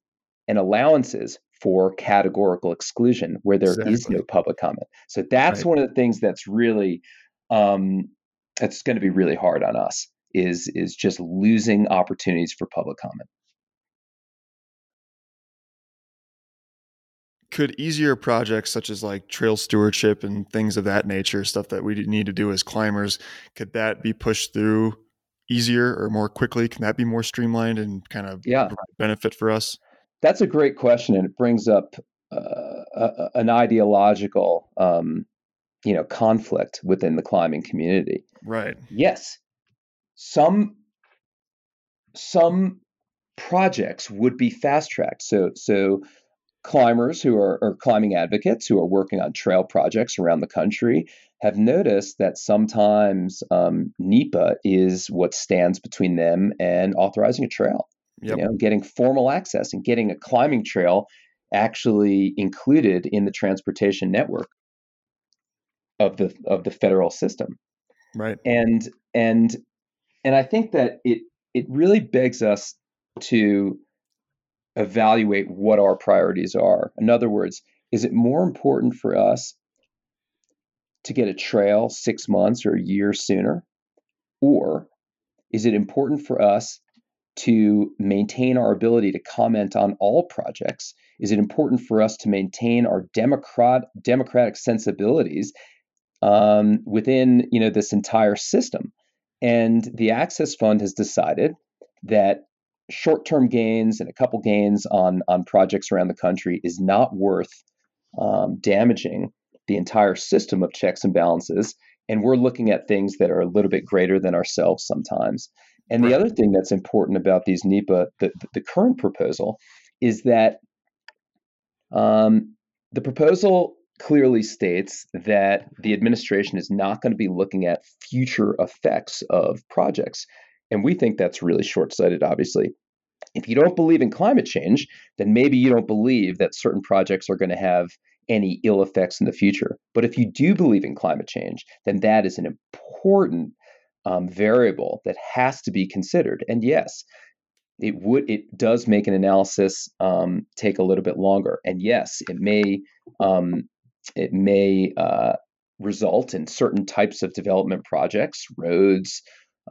Speaker 2: and allowances for categorical exclusion where there exactly. is no public comment. So that's right. one of the things that's really um, that's going to be really hard on us is is just losing opportunities for public comment.
Speaker 1: Could easier projects such as like trail stewardship and things of that nature, stuff that we need to do as climbers, could that be pushed through easier or more quickly? Can that be more streamlined and kind of
Speaker 2: yeah.
Speaker 1: benefit for us?
Speaker 2: That's a great question, and it brings up uh, a, an ideological, um, you know, conflict within the climbing community.
Speaker 1: Right.
Speaker 2: Yes, some some projects would be fast tracked. So so climbers who are or climbing advocates who are working on trail projects around the country have noticed that sometimes um, NEPA is what stands between them and authorizing a trail yep. you know, getting formal access and getting a climbing trail actually included in the transportation network of the of the federal system.
Speaker 1: Right.
Speaker 2: And and and I think that it it really begs us to evaluate what our priorities are. In other words, is it more important for us to get a trail 6 months or a year sooner or is it important for us to maintain our ability to comment on all projects? Is it important for us to maintain our democrat, democratic sensibilities um, within you know this entire system? And the Access Fund has decided that short-term gains and a couple gains on on projects around the country is not worth um, damaging the entire system of checks and balances. And we're looking at things that are a little bit greater than ourselves sometimes. And right. the other thing that's important about these NEPA, the, the current proposal, is that um, the proposal clearly states that the administration is not going to be looking at future effects of projects. And we think that's really short sighted, obviously. If you don't believe in climate change, then maybe you don't believe that certain projects are going to have any ill effects in the future. But if you do believe in climate change, then that is an important um, variable that has to be considered. And yes, it would it does make an analysis um, take a little bit longer. And yes, it may um, it may uh, result in certain types of development projects, roads,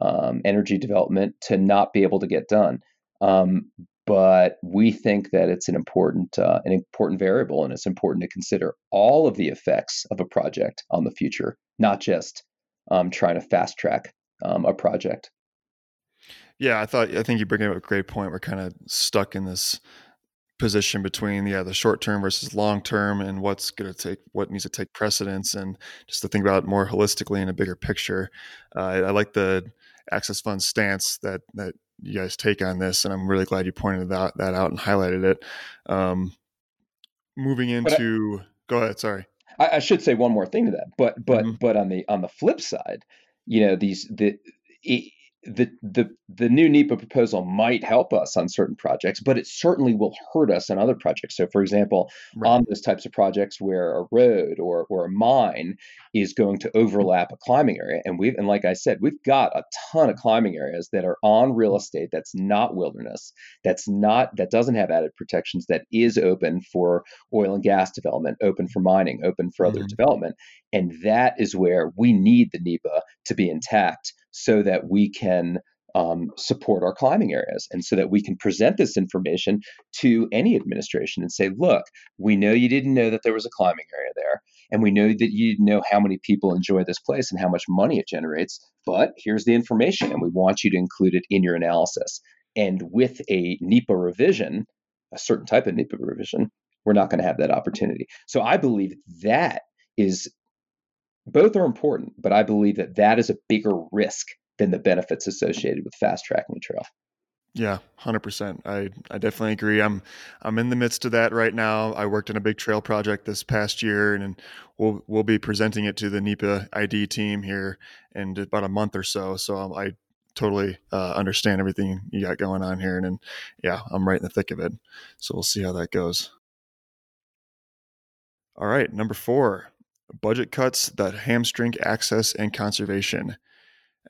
Speaker 2: um, energy development, to not be able to get done. Um, but we think that it's an important uh, an important variable, and it's important to consider all of the effects of a project on the future, not just um, trying to fast track um, a project.
Speaker 1: Yeah, I thought I think you bring up a great point. We're kind of stuck in this position between yeah the short term versus long term and what's going to take what needs to take precedence and just to think about it more holistically in a bigger picture uh, I, I, like the access fund stance that that you guys take on this and i'm really glad you pointed that, that out and highlighted it um, moving into I, go ahead sorry
Speaker 2: I, I, should say one more thing to that but but mm-hmm. but on the on the flip side you know these the it, the the the new NEPA proposal might help us on certain projects, but it certainly will hurt us on other projects. So, for example, right. on those types of projects where a road or or a mine is going to overlap a climbing area, and we've and like I said, we've got a ton of climbing areas that are on real estate that's not wilderness, that's not that doesn't have added protections, that is open for oil and gas development, open for mining, open for mm-hmm. other development, and that is where we need the NEPA to be intact so that we can um, support our climbing areas and so that we can present this information to any administration and say, look, we know you didn't know that there was a climbing area there, and we know that you know how many people enjoy this place and how much money it generates, but here's the information, and we want you to include it in your analysis. And with a NEPA revision, a certain type of NEPA revision, we're not going to have that opportunity. So I believe that is both are important, but I believe that that is a bigger risk than the benefits associated with fast tracking trail.
Speaker 1: Yeah, hundred percent. I I definitely agree. I'm I'm in the midst of that right now. I worked on a big trail project this past year, and, and we'll we'll be presenting it to the NEPA ID team here in about a month or so. So um, I totally uh, understand everything you got going on here, and, and yeah, I'm right in the thick of it. So we'll see how that goes. All right, number four, budget cuts that hamstring access and conservation.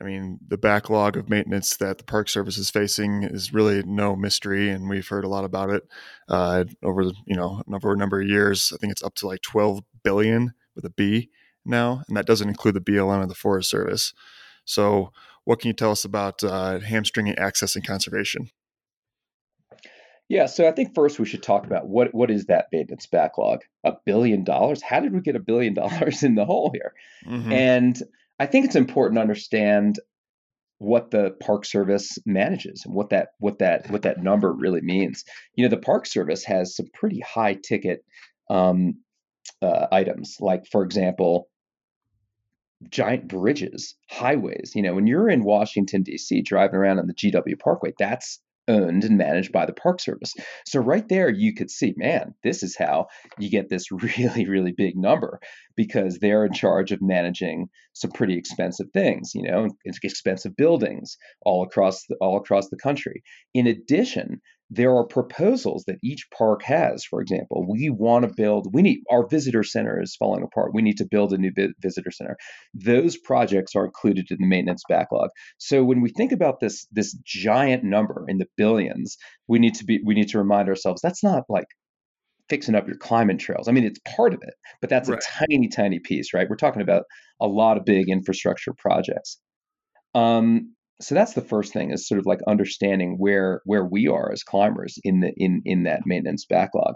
Speaker 1: I mean, the backlog of maintenance that the Park Service is facing is really no mystery, and we've heard a lot about it uh, over the, you know over a number of years. I think it's up to like 12 billion with a B now, and that doesn't include the BLM or the Forest Service. So, what can you tell us about uh, hamstringing access and conservation?
Speaker 2: Yeah, so I think first we should talk about what what is that maintenance backlog? A billion dollars? How did we get a billion dollars in the hole here? Mm-hmm. And I think it's important to understand what the Park Service manages and what that what that what that number really means. You know, the Park Service has some pretty high ticket um, uh, items, like for example, giant bridges, highways. You know, when you're in Washington D.C. driving around on the GW Parkway, that's owned and managed by the Park Service. So right there, you could see, man, this is how you get this really, really big number because they're in charge of managing some pretty expensive things, you know, expensive buildings all across the, all across the country. In addition, there are proposals that each park has. For example, we want to build, we need, our visitor center is falling apart. We need to build a new visitor center. Those projects are included in the maintenance backlog. So when we think about this, this giant number in the billions, we need to be, we need to remind ourselves that's not like fixing up your climbing trails. I mean, it's part of it, but that's right. a tiny, tiny piece, right? We're talking about a lot of big infrastructure projects. Um, so that's the first thing is sort of like understanding where where we are as climbers in the in in that maintenance backlog.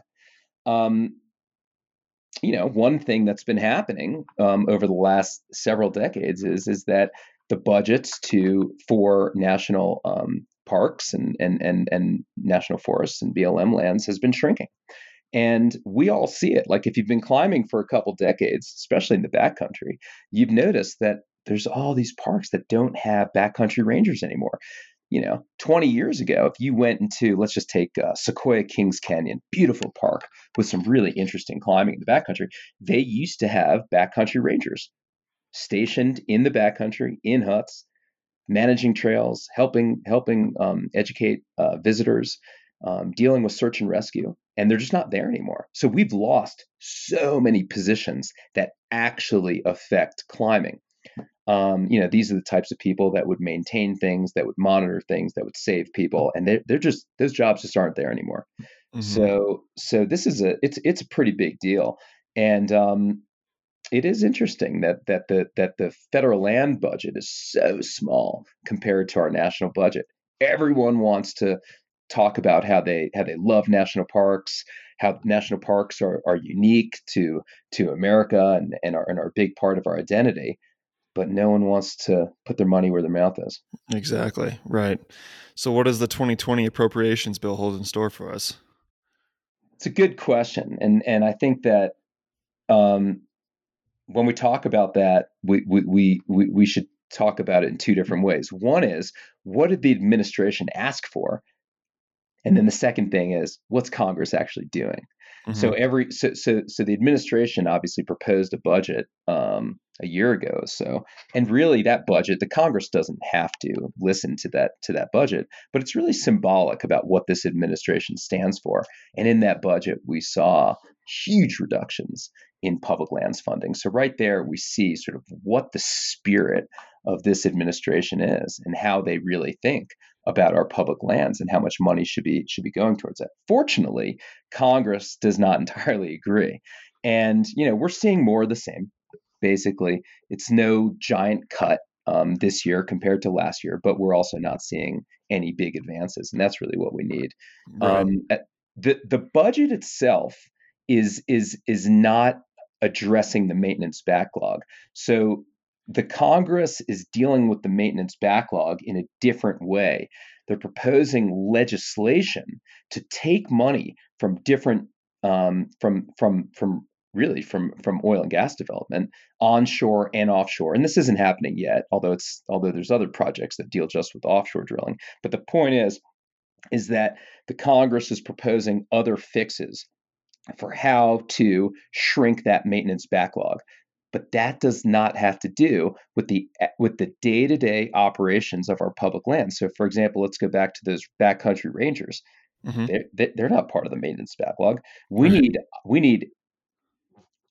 Speaker 2: Um, you know, one thing that's been happening um, over the last several decades is is that the budgets to for national um, parks and, and and and national forests and BLM lands has been shrinking. And we all see it. Like if you've been climbing for a couple decades, especially in the backcountry, you've noticed that there's all these parks that don't have backcountry rangers anymore. You know, 20 years ago, if you went into, let's just take uh, Sequoia Kings Canyon, beautiful park with some really interesting climbing in the backcountry, they used to have backcountry rangers stationed in the backcountry in huts, managing trails, helping helping um, educate uh, visitors, um, dealing with search and rescue, and they're just not there anymore. So we've lost so many positions that actually affect climbing. Um, you know, these are the types of people that would maintain things, that would monitor things, that would save people, and they're they're just those jobs just aren't there anymore. Mm-hmm. So so this is a it's it's a pretty big deal, and um, it is interesting that that the that the federal land budget is so small compared to our national budget. Everyone wants to talk about how they how they love national parks, how national parks are, are unique to to America and, and are and are a big part of our identity. But no one wants to put their money where their mouth is.
Speaker 1: Exactly. Right. So what does the 2020 appropriations bill hold in store for us?
Speaker 2: It's a good question. And and I think that um, when we talk about that, we, we, we, we should talk about it in two different ways. One is what did the administration ask for? And then the second thing is what's Congress actually doing? Mm-hmm. So every so, so so the administration obviously proposed a budget um, a year ago so and really that budget the Congress doesn't have to listen to that to that budget but it's really symbolic about what this administration stands for and in that budget we saw huge reductions in public lands funding. So, right there, we see sort of what the spirit of this administration is and how they really think about our public lands and how much money should be should be going towards that. Fortunately, Congress does not entirely agree. And you know, we're seeing more of the same. Basically, it's no giant cut um, this year compared to last year, but we're also not seeing any big advances, and that's really what we need. Right. Um, the the budget itself is is is not addressing the maintenance backlog. So the Congress is dealing with the maintenance backlog in a different way. They're proposing legislation to take money from different um, from from from really from from oil and gas development onshore and offshore and this isn't happening yet although it's although there's other projects that deal just with offshore drilling but the point is is that the congress is proposing other fixes for how to shrink that maintenance backlog. But that does not have to do with the with the day-to-day operations of our public land. So for example let's go back to those backcountry rangers. Mm-hmm. they're, they're not part of the maintenance backlog. We need we need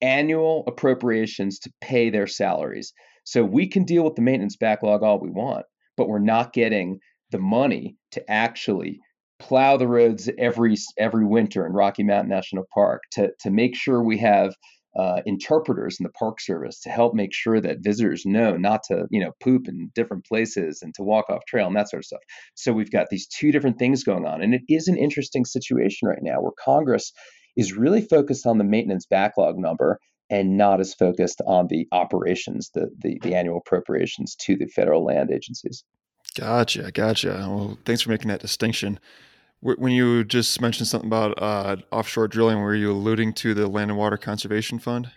Speaker 2: annual appropriations to pay their salaries. So we can deal with the maintenance backlog all we want but we're not getting the money to actually plow the roads every every winter in Rocky Mountain National Park to to make sure we have uh, interpreters in the Park Service to help make sure that visitors know not to you know poop in different places and to walk off trail and that sort of stuff. So we've got these two different things going on, and it is an interesting situation right now where Congress is really focused on the maintenance backlog number and not as focused on the operations, the, the, the annual appropriations to the federal land agencies.
Speaker 1: Gotcha, gotcha. Well, thanks for making that distinction. When you just mentioned something about uh, offshore drilling, were you alluding to the Land and Water Conservation Fund?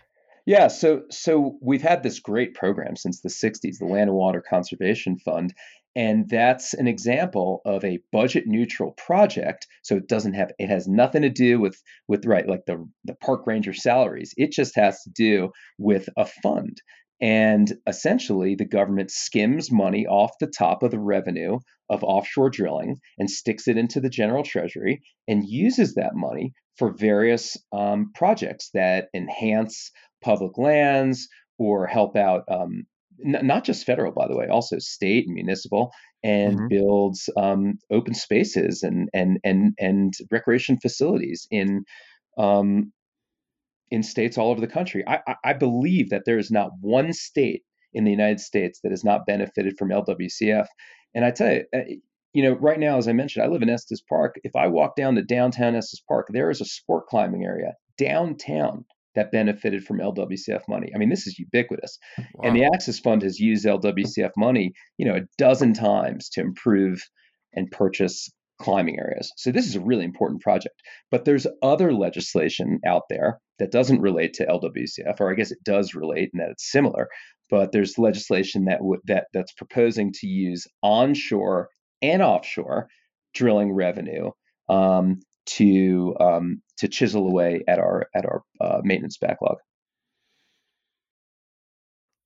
Speaker 2: Yeah, so so we've had this great program since the '60s, the Land and Water Conservation Fund, and that's an example of a budget neutral project. So it doesn't have it has nothing to do with with right like the the park ranger salaries. It just has to do with a fund and essentially, the government skims money off the top of the revenue of offshore drilling and sticks it into the general treasury and uses that money for various um, projects that enhance public lands or help out um, n- not just federal, by the way, also state and municipal, and mm-hmm. builds um, open spaces and and and and recreation facilities in um, in states all over the country. I, I believe that there is not one state in the United States that has not benefited from LWCF. And I tell you, uh, you know, right now, as I mentioned, I live in Estes Park. If I walk down to downtown Estes Park, there is a sport climbing area downtown that benefited from LWCF money. I mean, this is ubiquitous. Wow. And the Access Fund has used LWCF money, you know, a dozen times to improve and purchase climbing areas. So this is a really important project. But there's other legislation out there that doesn't relate to LWCF, or I guess it does relate in that it's similar. But there's legislation that w- that that's proposing to use onshore and offshore drilling revenue um, to um, to chisel away at our at our uh, maintenance backlog.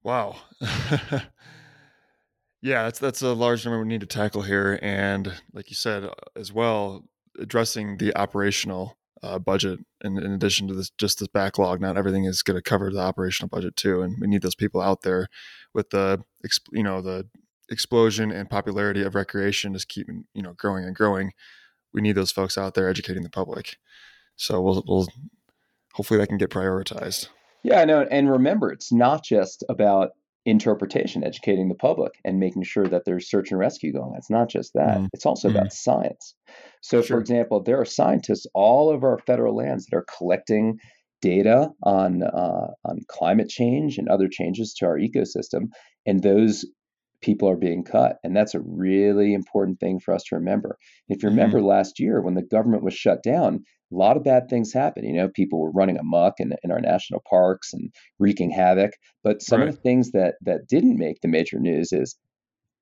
Speaker 1: Wow. yeah, that's that's a large number we need to tackle here, and like you said uh, as well, addressing the operational uh, budget in, in, addition to this just this backlog. Not everything is going to cover the operational budget too, and we need those people out there with the you know the explosion and popularity of recreation just keeping you know growing and growing we need those folks out there educating the public. So we'll, we'll hopefully that can get prioritized.
Speaker 2: Yeah, I know. And remember, it's not just about interpretation, educating the public and making sure that there's search and rescue going on. It's not just that. Mm. It's also mm. about science. So, sure. for example, there are scientists all over our federal lands that are collecting data on uh, on climate change and other changes to our ecosystem, and those people are being cut. And that's a really important thing for us to remember. If you remember mm-hmm. last year when the government was shut down, a lot of bad things happened. You know, people were running amok in, in our national parks and wreaking havoc. But some right. of the things that that didn't make the major news is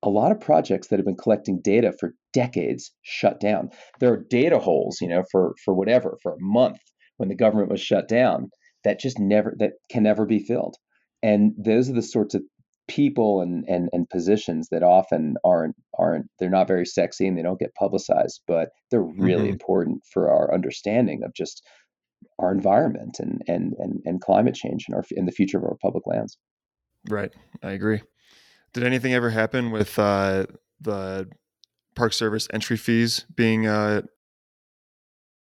Speaker 2: a lot of projects that have been collecting data for decades shut down. There are data holes, you know, for for whatever, for a month when the government was shut down that just never that can never be filled. And those are the sorts of people and, and and positions that often aren't aren't they're not very sexy and they don't get publicized but they're really mm-hmm. important for our understanding of just our environment and and and, and climate change and our in the future of our public lands.
Speaker 1: Right. I agree. Did anything ever happen with uh, the park service entry fees being uh,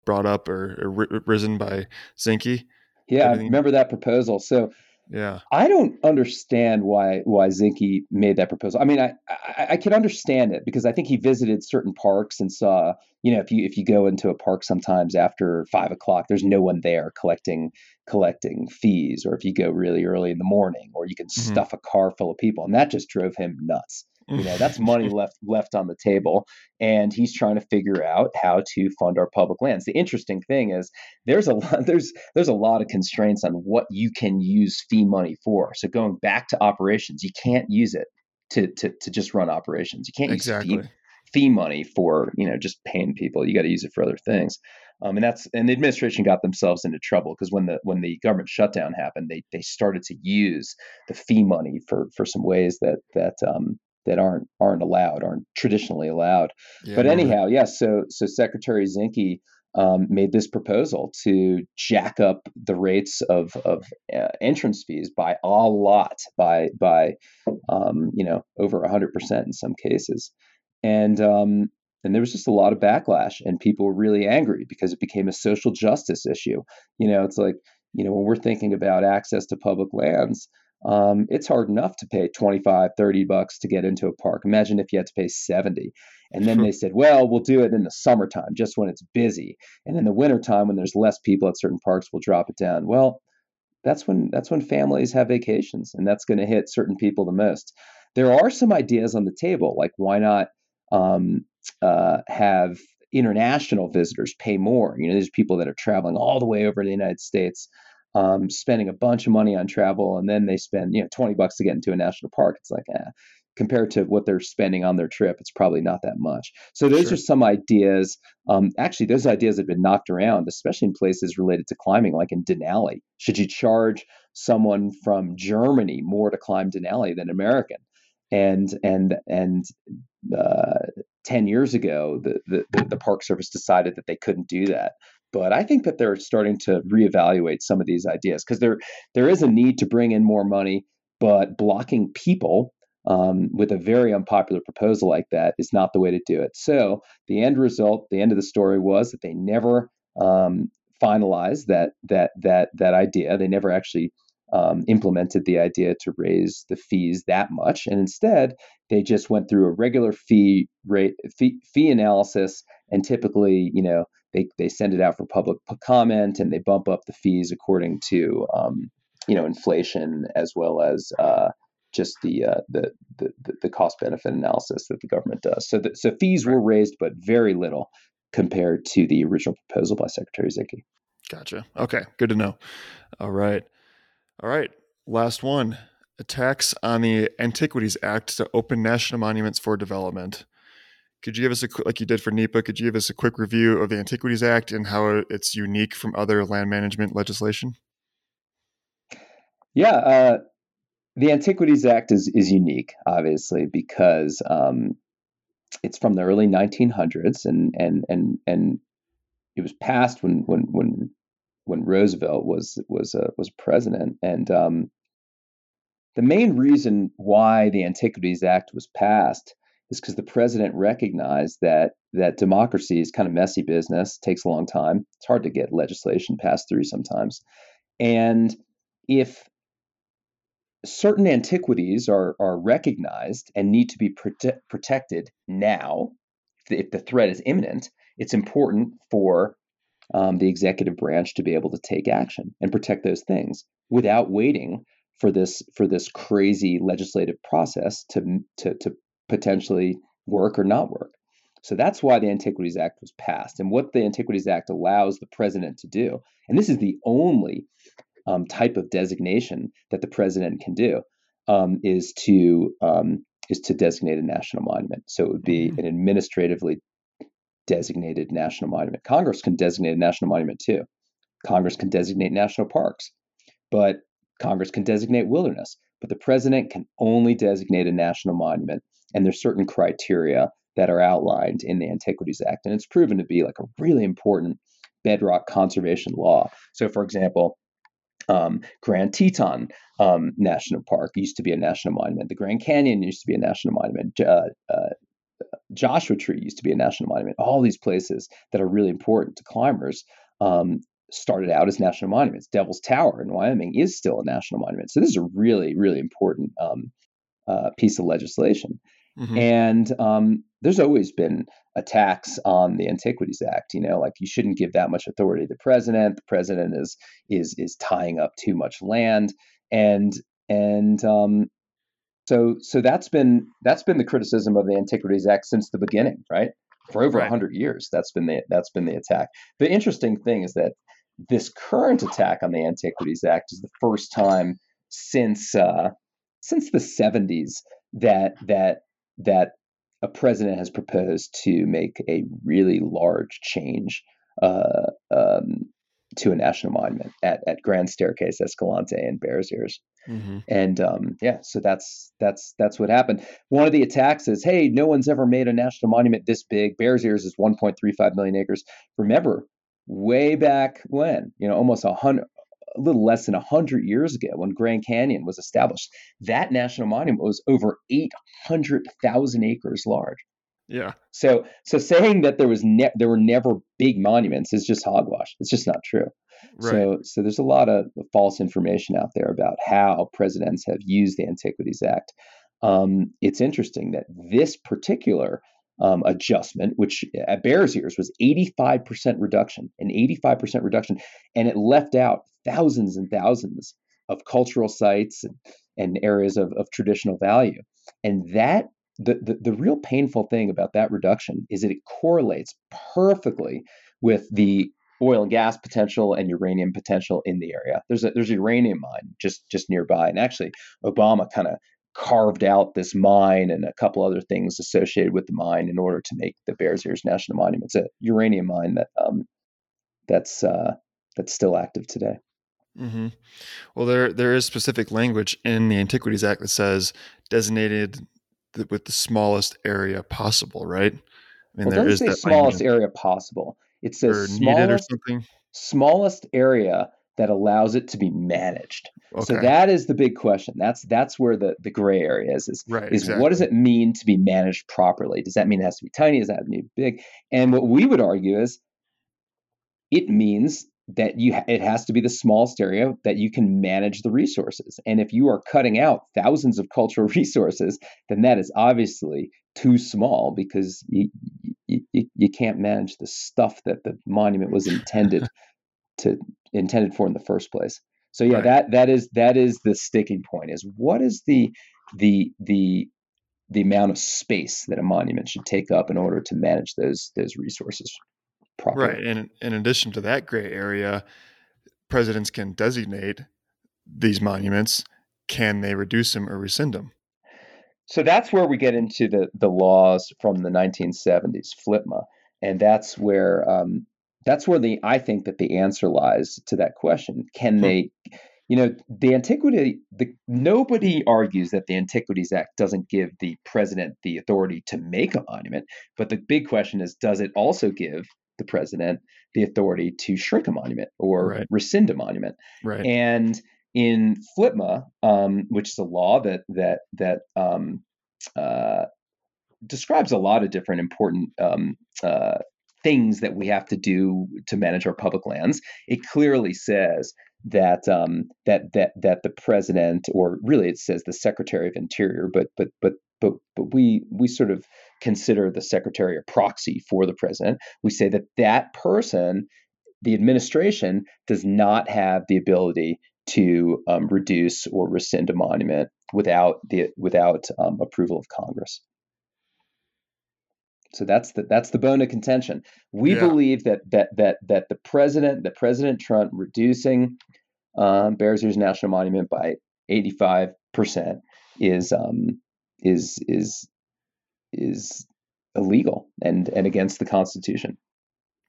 Speaker 1: brought up or, or risen by zinke?
Speaker 2: Yeah i remember that proposal. So
Speaker 1: yeah.
Speaker 2: I don't understand why why Zinke made that proposal. I mean, I, I, I can understand it because I think he visited certain parks and saw, you know, if you if you go into a park sometimes after five o'clock, there's no one there collecting collecting fees, or if you go really early in the morning, or you can mm-hmm. stuff a car full of people, and that just drove him nuts. You know, that's money left left on the table, and he's trying to figure out how to fund our public lands. The interesting thing is there's a lot there's there's a lot of constraints on what you can use fee money for. So going back to operations, you can't use it to to to just run operations. You can't exactly. use fee, fee money for you know just paying people. You got to use it for other things. Um, and that's and the administration got themselves into trouble because when the when the government shutdown happened, they they started to use the fee money for for some ways that that um, that aren't aren't allowed, aren't traditionally allowed. Yeah, but anyhow, yes. Yeah, so so Secretary Zinke um, made this proposal to jack up the rates of of uh, entrance fees by a lot, by by um, you know over hundred percent in some cases, and um, and there was just a lot of backlash, and people were really angry because it became a social justice issue. You know, it's like you know when we're thinking about access to public lands um, it's hard enough to pay 25 30 bucks to get into a park. Imagine if you had to pay 70 and then they said well we'll do it in the summertime just when it's busy. And in the wintertime when there's less people at certain parks we'll drop it down. Well that's when that's when families have vacations and that's going to hit certain people the most. There are some ideas on the table like why not um, uh, have international visitors pay more? You know there's people that are traveling all the way over to the united states um, spending a bunch of money on travel, and then they spend you know twenty bucks to get into a national park. It's like, eh, compared to what they're spending on their trip, it's probably not that much. So those sure. are some ideas. Um, actually, those ideas have been knocked around, especially in places related to climbing, like in Denali. Should you charge someone from Germany more to climb Denali than American? And and and uh, 10 years ago, the, the, the Park Service decided that they couldn't do that. But I think that they're starting to reevaluate some of these ideas because there there is a need to bring in more money, but blocking people um, with a very unpopular proposal like that is not the way to do it. So the end result, the end of the story was that they never um, finalized that that that that idea. They never actually um, implemented the idea to raise the fees that much, and instead they just went through a regular fee rate fee, fee analysis, and typically, you know, they they send it out for public comment and they bump up the fees according to um, you know inflation as well as uh, just the, uh, the, the the cost benefit analysis that the government does. So the, so fees were raised, but very little compared to the original proposal by Secretary Zinke.
Speaker 1: Gotcha. Okay, good to know. All right, all right. Last one: attacks on the Antiquities Act to open national monuments for development. Could you give us a like you did for NEPA? Could you give us a quick review of the Antiquities Act and how it's unique from other land management legislation?
Speaker 2: Yeah, uh, the Antiquities Act is is unique, obviously, because um, it's from the early 1900s, and and and and it was passed when when when when Roosevelt was was uh, was president, and um, the main reason why the Antiquities Act was passed is because the president recognized that that democracy is kind of messy business, takes a long time. It's hard to get legislation passed through sometimes. And if certain antiquities are, are recognized and need to be prote- protected now, if the, if the, threat is imminent, it's important for um, the executive branch to be able to take action and protect those things without waiting for this for this crazy legislative process to to, to potentially work or not work. So that's why the Antiquities Act was passed. And what the Antiquities Act allows the president to do, and this is the only um, type of designation that the president can do, um, is to um, is to designate a national monument. So it would be mm-hmm. an administratively designated national monument. Congress can designate a national monument too. Congress can designate national parks, but Congress can designate wilderness. But the president can only designate a national monument and there's certain criteria that are outlined in the Antiquities Act, and it's proven to be like a really important bedrock conservation law. So, for example, um, Grand Teton um, National Park used to be a national monument. The Grand Canyon used to be a national monument. Uh, uh, Joshua Tree used to be a national monument. All these places that are really important to climbers um, started out as national monuments. Devil's Tower in Wyoming is still a national monument. So this is a really, really important um, uh, piece of legislation. Mm-hmm. And um, there's always been attacks on the Antiquities Act. You know, like you shouldn't give that much authority to the president. The president is is is tying up too much land, and and um, so so that's been that's been the criticism of the Antiquities Act since the beginning, right? For over a right. hundred years, that's been the that's been the attack. The interesting thing is that this current attack on the Antiquities Act is the first time since uh, since the 70s that that that a president has proposed to make a really large change uh, um, to a national monument at, at Grand Staircase Escalante and Bears Ears. Mm-hmm. And um, yeah, so that's that's that's what happened. One of the attacks is, hey, no one's ever made a national monument this big. Bears Ears is 1.35 million acres. Remember, way back when, you know, almost a hundred, a little less than 100 years ago when Grand Canyon was established. That national monument was over 800,000 acres large.
Speaker 1: Yeah.
Speaker 2: So so saying that there was ne- there were never big monuments is just hogwash. It's just not true. Right. So so there's a lot of false information out there about how presidents have used the Antiquities Act. Um, it's interesting that this particular um, adjustment, which at Bears Ears was 85% reduction, an 85% reduction, and it left out thousands and thousands of cultural sites and, and areas of, of traditional value. And that the, the, the real painful thing about that reduction is that it correlates perfectly with the oil and gas potential and uranium potential in the area. There's a there's a uranium mine just just nearby, and actually Obama kind of carved out this mine and a couple other things associated with the mine in order to make the Bears Ears National Monument. It's a uranium mine that um, that's uh, that's still active today.
Speaker 1: Mm-hmm. Well, there there is specific language in the Antiquities Act that says designated with the smallest area possible, right?
Speaker 2: I mean, well, there is the smallest area possible. It says smallest, or something. smallest area that allows it to be managed. Okay. So that is the big question. That's that's where the, the gray area is. Is, right, is exactly. what does it mean to be managed properly? Does that mean it has to be tiny? Does that mean big? And what we would argue is it means that you it has to be the smallest area that you can manage the resources. And if you are cutting out thousands of cultural resources, then that is obviously too small because you, you, you can't manage the stuff that the monument was intended to intended for in the first place. So yeah, right. that that is that is the sticking point. Is what is the the the the amount of space that a monument should take up in order to manage those those resources properly.
Speaker 1: Right, and in addition to that gray area, presidents can designate these monuments. Can they reduce them or rescind them?
Speaker 2: So that's where we get into the the laws from the 1970s, FLPMA, and that's where um, that's where the I think that the answer lies to that question. Can hmm. they you know, the antiquity, the, nobody argues that the Antiquities Act doesn't give the president the authority to make a monument. But the big question is, does it also give the president the authority to shrink a monument or right. rescind a monument?
Speaker 1: Right.
Speaker 2: And in FLPMA, um, which is a law that that that um, uh, describes a lot of different important um, uh, things that we have to do to manage our public lands, it clearly says that um, that that that the president, or really it says the Secretary of Interior, but but but but but we we sort of consider the secretary a proxy for the president. We say that that person, the administration, does not have the ability to um, reduce or rescind a monument without the without um, approval of Congress. So that's the that's the bone of contention. We yeah. believe that that that that the president, the President Trump, reducing um, Bears Ears National Monument by 85 percent is um, is is is illegal and and against the Constitution.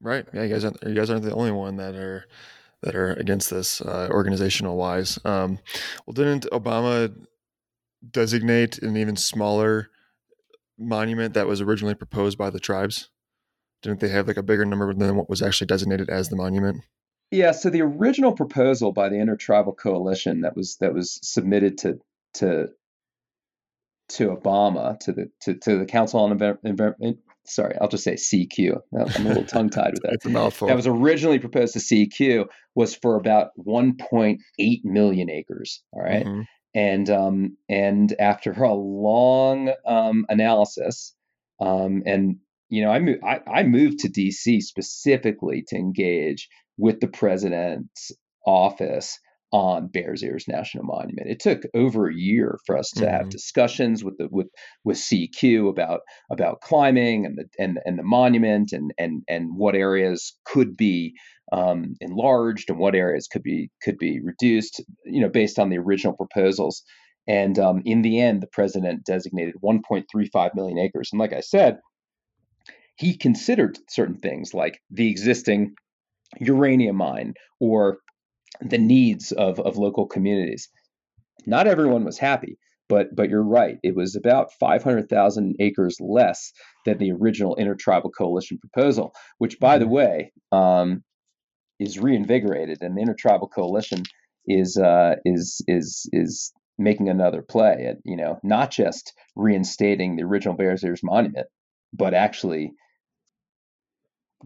Speaker 1: Right. Yeah. You guys aren't you guys aren't the only one that are that are against this uh, organizational wise. Um, well, didn't Obama designate an even smaller monument that was originally proposed by the tribes? Didn't they have like a bigger number than what was actually designated as the monument?
Speaker 2: Yeah, so the original proposal by the Intertribal Coalition that was that was submitted to to to Obama to the to, to the Council on Environment. Sorry, I'll just say CEQ. I'm a little tongue tied with that.
Speaker 1: it's a mouthful.
Speaker 2: That was originally proposed to CEQ was for about 1.8 million acres. All right? mm-hmm. And um, and after a long um, analysis, um, and you know, I, moved, I, I moved to DC specifically to engage with the president's office on Bears Ears National Monument. It took over a year for us to mm-hmm. have discussions with the with with CEQ about about climbing and the and and the monument and and and what areas could be um, enlarged and what areas could be could be reduced. You know, based on the original proposals. And um, in the end, the president designated 1.35 million acres. And like I said, he considered certain things like the existing uranium mine or the needs of, of local communities. Not everyone was happy, but but you're right. It was about 500,000 acres less than the original Intertribal Coalition proposal, which, by the mm-hmm. way, um, is reinvigorated, and the Intertribal Coalition is uh, is is is making another play at you know not just reinstating the original Bears Ears Monument, but actually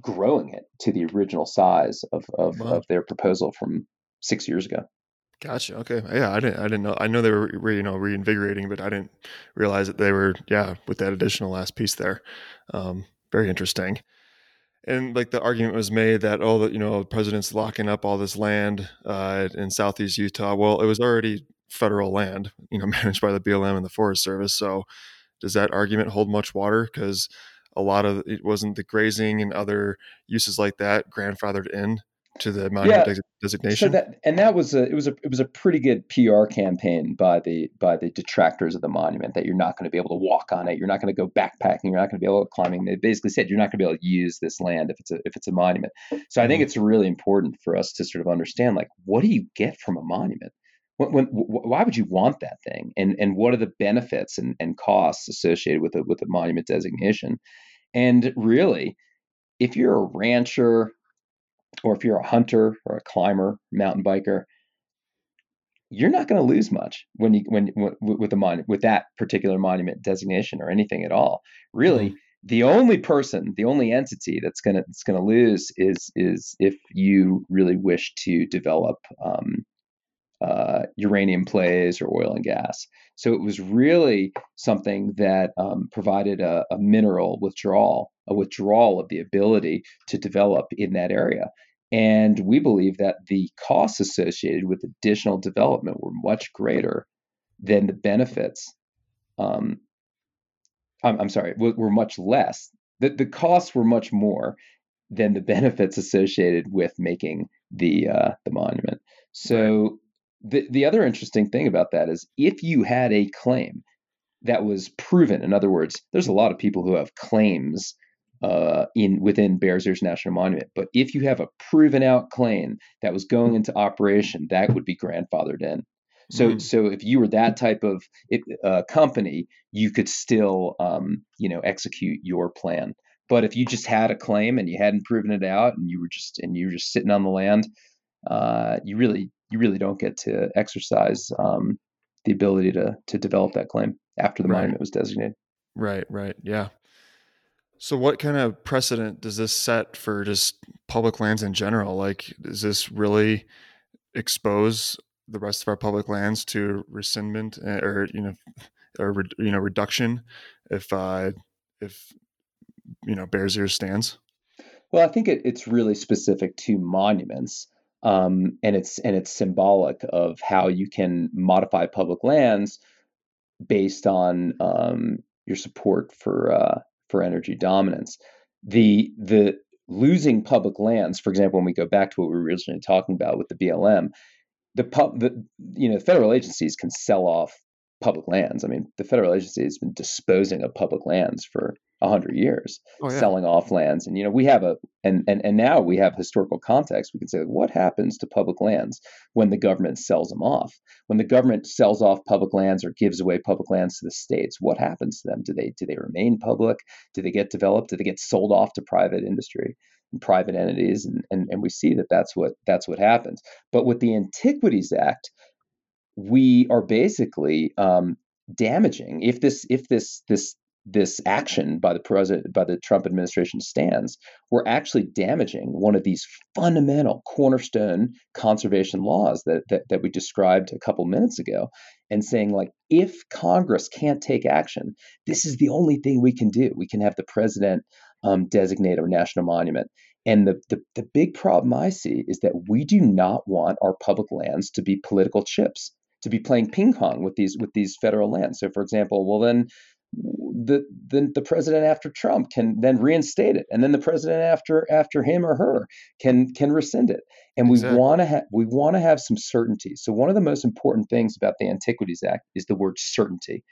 Speaker 2: growing it to the original size of of, wow. of their proposal from six years ago.
Speaker 1: Gotcha. Okay. Yeah, I didn't. I didn't know. I know they were, you know, reinvigorating, but I didn't realize that they were, yeah, with that additional last piece there. Um, very interesting. And like the argument was made that oh, the, you know, president's locking up all this land uh, in southeast Utah. Well, it was already federal land, you know, managed by the BLM and the Forest Service. So, does that argument hold much water? Because a lot of it wasn't the grazing and other uses like that grandfathered in to the monument yeah. designation.
Speaker 2: So that and that was a it was a it was a pretty good PR campaign by the by the detractors of the monument that you're not going to be able to walk on it, you're not going to go backpacking, you're not going to be able to climbing. They basically said you're not going to be able to use this land if it's a if it's a monument. So I think mm-hmm. it's really important for us to sort of understand like what do you get from a monument? When, when, why would you want that thing and and what are the benefits and, and costs associated with it with a monument designation and really if you're a rancher or if you're a hunter or a climber, mountain biker, you're not going to lose much when you when with the mon- with that particular monument designation or anything at all. Really, mm-hmm. the only person, the only entity that's going to that's going to lose is is if you really wish to develop um, uh, uranium plays or oil and gas. So it was really something that um, provided a, a, mineral withdrawal a withdrawal of the ability to develop in that area. And we believe that the costs associated with additional development were much greater than the benefits. Um, I'm, I'm sorry, were, were much less. The, the costs were much more than the benefits associated with making the uh, the monument. So the the other interesting thing about that is if you had a claim that was proven, in other words, there's a lot of people who have claims uh, in within Bears Ears National Monument. But if you have a proven out claim that was going into operation, that would be grandfathered in. So, mm. so if you were that type of uh, company, you could still, um, you know, execute your plan. But if you just had a claim and you hadn't proven it out, and you were just and you were just sitting on the land, uh, you really you really don't get to exercise um, the ability to to develop that claim after the right. monument was designated.
Speaker 1: Right. Right. Yeah. So, what kind of precedent does this set for just public lands in general? Like, does this really expose the rest of our public lands to rescindment eh, or you know, or you know, reduction if uh, if you know Bears Ears stands?
Speaker 2: Well, I think it, it's really specific to monuments, um, and it's and it's symbolic of how you can modify public lands based on um, your support for uh, for energy dominance. The the losing public lands, for example, when we go back to what we were originally talking about with the BLM, the pub the you know federal agencies can sell off public lands. I mean, the federal agency has been disposing of public lands for hundred years, oh, yeah. selling off lands. And you know, we have a and, and and now we have historical context. We can say what happens to public lands when the government sells them off. When the government sells off public lands or gives away public lands to the states, what happens to them? Do they do they remain public? Do they get developed? Do they get sold off to private industry? and private entities and, and and we see that that's what that's what happens but with the antiquities act we are basically um, damaging if this if this this this action by the president by the Trump administration stands, we're actually damaging one of these fundamental cornerstone conservation laws that, that that we described a couple minutes ago, and saying like if Congress can't take action, this is the only thing we can do. We can have the president um, designate a national monument. And the, the the big problem I see is that we do not want our public lands to be political chips to be playing ping pong with these with these federal lands. So, for example, well then the, the the president after Trump can then reinstate it, and then the president after after him or her can can rescind it. And exactly. we want to have we want to have some certainty. So one of the most important things about the Antiquities Act is the word certainty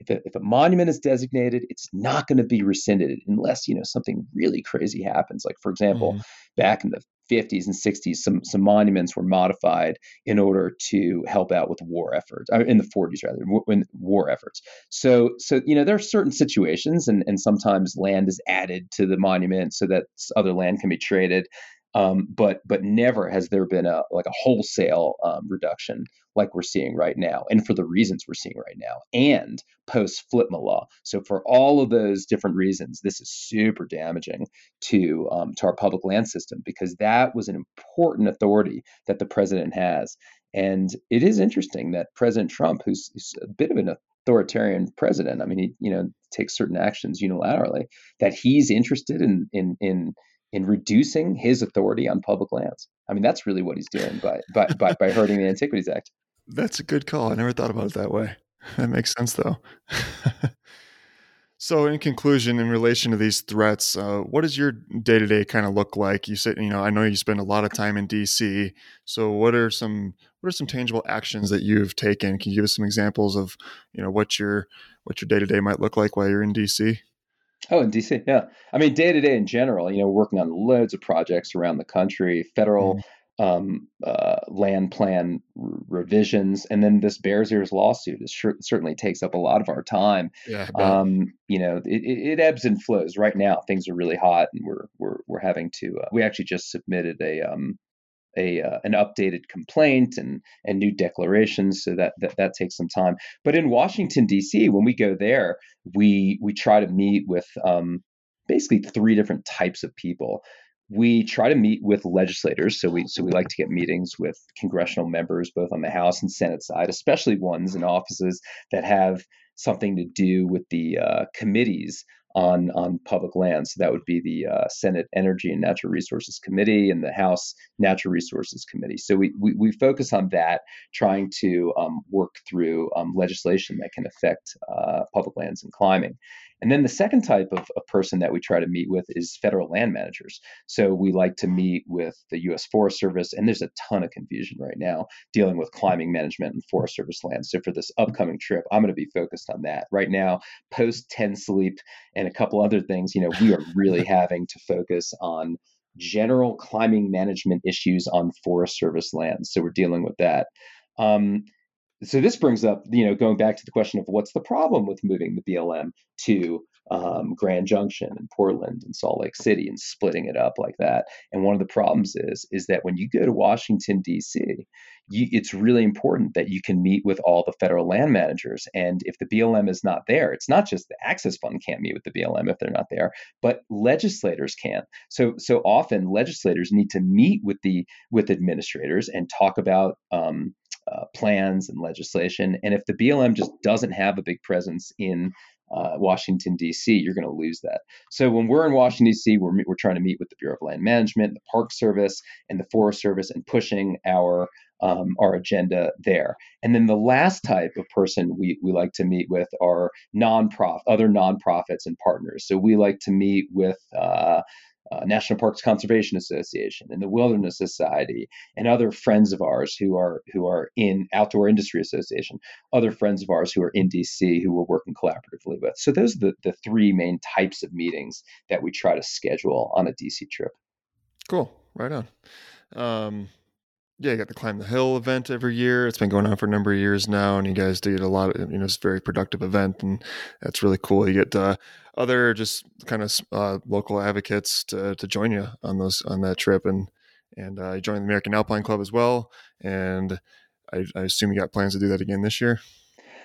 Speaker 2: if a, if a monument is designated, it's not going to be rescinded unless you know something really crazy happens. Like for example, mm-hmm. back in the 50s and 60s, some some monuments were modified in order to help out with war efforts. Uh, in the 40s rather, in war efforts. So so you know there are certain situations, and and sometimes land is added to the monument so that other land can be traded. Um, but but never has there been a like a wholesale um, reduction like we're seeing right now, and for the reasons we're seeing right now, and post FLPMA law. So for all of those different reasons, this is super damaging to um, to our public land system because that was an important authority that the president has. And it is interesting that President Trump, who's, who's a bit of an authoritarian president, I mean, he you know takes certain actions unilaterally, that he's interested in in in in reducing his authority on public lands. I mean, that's really what he's doing by by by, by hurting the Antiquities Act.
Speaker 1: That's a good call. I never thought about it that way. That makes sense, though. so, in conclusion, in relation to these threats, uh, what does your day to day kind of look like? You said, you know, I know you spend a lot of time in DC. So, what are some what are some tangible actions that you've taken? Can you give us some examples of, you know, what your what your day to day might look like while you're in DC?
Speaker 2: Oh, in DC, yeah. I mean, day to day in general, you know, working on loads of projects around the country, federal mm. um, uh, land plan r- revisions, and then this Bears Ears lawsuit is sure, certainly takes up a lot of our time. Yeah, um, you know, it, it, ebbs and flows. Right now, things are really hot, and we're we're we're having to. Uh, we actually just submitted a um, a uh, an updated complaint and and new declarations so that, that that takes some time. But in washington d.c when we go there we we try to meet with um, basically three different types of people. We try to meet with legislators so we so we like to get meetings with congressional members both on the house and senate side especially ones in offices that have something to do with the uh, committees on on public land. So that would be the uh, Senate Energy and Natural Resources Committee and the House Natural Resources Committee. So we we, we focus on that, trying to um, work through um, legislation that can affect uh, public lands and climbing. And then the second type of, of person that we try to meet with is federal land managers. So we like to meet with the U.S. Forest Service, and there's a ton of confusion right now dealing with climbing management and Forest Service land. So for this upcoming trip, I'm going to be focused on that. Right now, post Ten Sleep and a couple other things, you know, we are really having to focus on general climbing management issues on Forest Service lands. So we're dealing with that. Um, so this brings up, you know, going back to the question of what's the problem with moving the BLM to um, Grand Junction and Portland and Salt Lake City and splitting it up like that. And one of the problems is is that when you go to Washington D.C., you, it's really important that you can meet with all the federal land managers. And if the BLM is not there, it's not just the Access Fund can't meet with the BLM if they're not there, but legislators can. So so often legislators need to meet with the with administrators and talk about um, uh, plans and legislation. And if the BLM just doesn't have a big presence in uh, Washington, D.C., you're going to lose that. So when we're in Washington, D.C., we're, we're trying to meet with the Bureau of Land Management, the Park Service, and the Forest Service and pushing our um, our agenda there. And then the last type of person we, we like to meet with are nonprofit, other nonprofits and partners. So we like to meet with uh, uh, National Parks Conservation Association and the Wilderness Society and other friends of ours who are who are in Outdoor Industry Association, other friends of ours who are in DC who we're working collaboratively with. So those are the, the three main types of meetings that we try to schedule on a DC trip.
Speaker 1: Cool, right on. Um, yeah, you got the climb the hill event every year. It's been going on for a number of years now, and you guys did a lot of you know it's a very productive event, and that's really cool. You get uh, other just kind of uh, local advocates to to join you on those on that trip, and and uh, you joined the American Alpine Club as well, and I, I assume you got plans to do that again this year.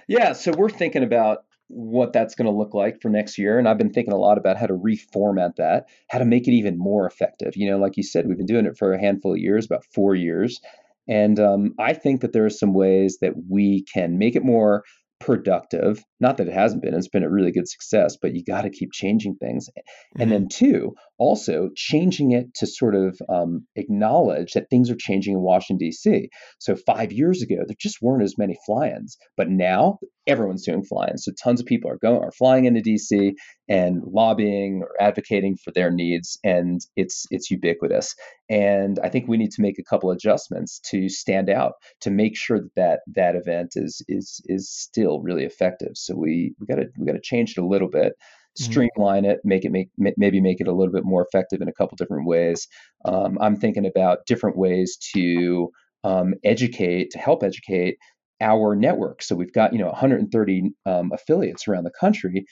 Speaker 2: Yeah, so we're thinking about what that's going to look like for next year. And I've been thinking a lot about how to reformat that, how to make it even more effective. You know, like you said, we've been doing it for a handful of years, about four years. And um, I think that there are some ways that we can make it more productive. Not that it hasn't been, it's been a really good success, but you got to keep changing things. Mm-hmm. And then, two, also changing it to sort of um, acknowledge that things are changing in Washington, D.C. So, five years ago, there just weren't as many fly ins, but now everyone's doing fly ins. So, tons of people are going, are flying into D.C. and lobbying or advocating for their needs, and it's, it's ubiquitous. And I think we need to make a couple adjustments to stand out to make sure that that, that event is, is, is still really effective. So, we, we got to, we got to change it a little bit. Mm-hmm. streamline it, make it make maybe make it a little bit more effective in a couple different ways. Um, I'm thinking about different ways to um, educate, to help educate our network. So we've got you know 130 um, affiliates around the country.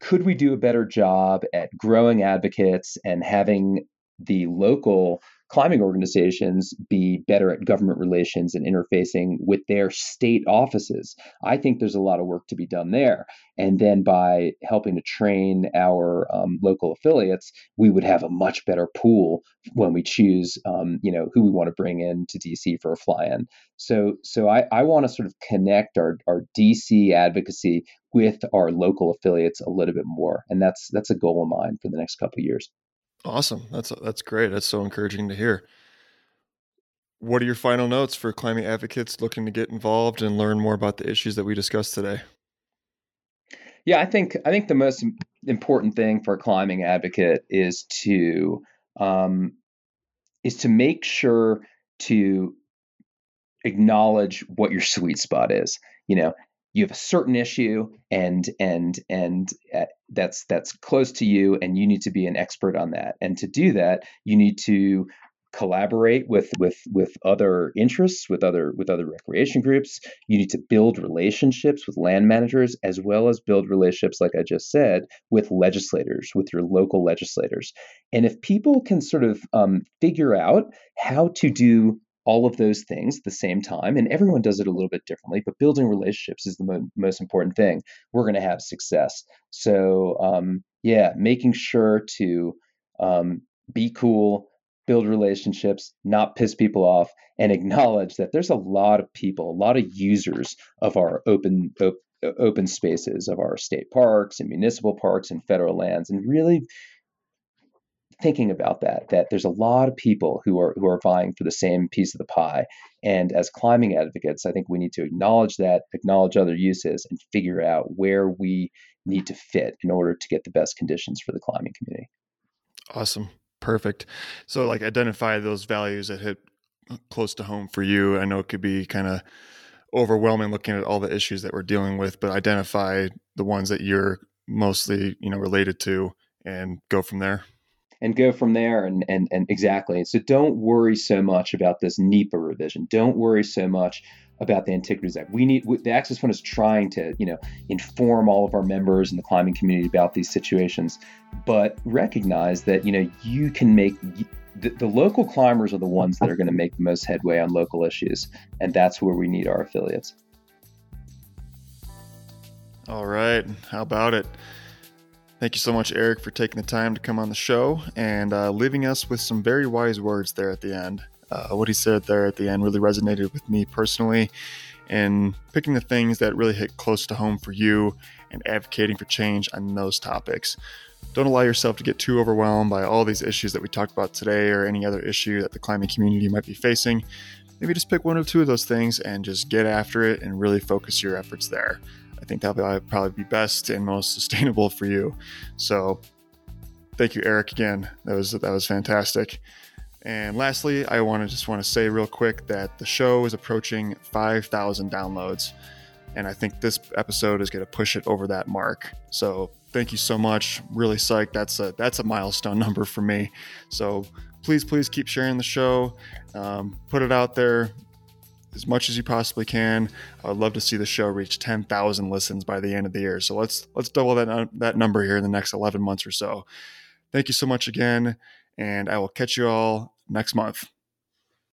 Speaker 2: Could we do a better job at growing advocates and having the local climbing organizations be better at government relations and interfacing with their state offices. I think there's a lot of work to be done there. And then by helping to train our um, local affiliates, we would have a much better pool when we choose, um, you know, who we want to bring in to DC for a fly-in. So, so I, I want to sort of connect our, our DC advocacy with our local affiliates a little bit more, and that's that's a goal of mine for the next couple of years.
Speaker 1: Awesome. That's that's great. That's so encouraging to hear. What are your final notes for climbing advocates looking to get involved and learn more about the issues that we discussed today?
Speaker 2: Yeah, I think I think the most important thing for a climbing advocate is to um, is to make sure to acknowledge what your sweet spot is. You know, you have a certain issue and and and uh, that's that's close to you and you need to be an expert on that. And to do that you need to collaborate with with with other interests with other with other recreation groups. You need to build relationships with land managers as well as build relationships like i just said with legislators with your local legislators. And if people can sort of um, figure out how to do all of those things at the same time. And everyone does it a little bit differently, but building relationships is the mo- most important thing. We're going to have success. So, um, yeah, making sure to um, be cool, build relationships, not piss people off, and acknowledge that there's a lot of people, a lot of users of our open, op- open spaces of our state parks and municipal parks and federal lands, and really thinking about that that there's a lot of people who are who are vying for the same piece of the pie. And as climbing advocates i think we need to acknowledge that acknowledge other uses and figure out where we need to fit in order to get the best conditions for the climbing community.
Speaker 1: Awesome. Perfect. So like identify those values that hit close to home for you. I know it could be kind of overwhelming looking at all the issues that we're dealing with but identify the ones that you're mostly you know related to and go from there
Speaker 2: and go from there and and and exactly. So don't worry so much about this NEPA revision. Don't worry so much about the Antiquities Act. We need the Access Fund is trying to you know inform all of our members in the climbing community about these situations, but recognize that you know you can make. The, the local climbers are the ones that are going to make the most headway on local issues, and that's where we need our affiliates.
Speaker 1: All right, how about it? Thank you so much, Erik, for taking the time to come on the show and uh, leaving us with some very wise words there at the end. Uh, what he said there at the end really resonated with me personally, and picking the things that really hit close to home for you and advocating for change on those topics. Don't allow yourself to get too overwhelmed by all these issues that we talked about today or any other issue that the climbing community might be facing. Maybe just pick one or two of those things and just get after it and really focus your efforts there. I think that'll probably be best and most sustainable for you. So thank you, Erik, again. That was that was fantastic. And lastly, I want to just want to say real quick that the show is approaching 5,000 downloads. And I think this episode is going to push it over that mark. So thank you so much. Really psyched. That's a that's a milestone number for me. So please, please keep sharing the show. Um, put it out there as much as you possibly can. I would love to see the show reach 10,000 listens by the end of the year. So let's let's double that uh, that number here in the next 11 months or so. Thank you so much again, and I will catch you all next month.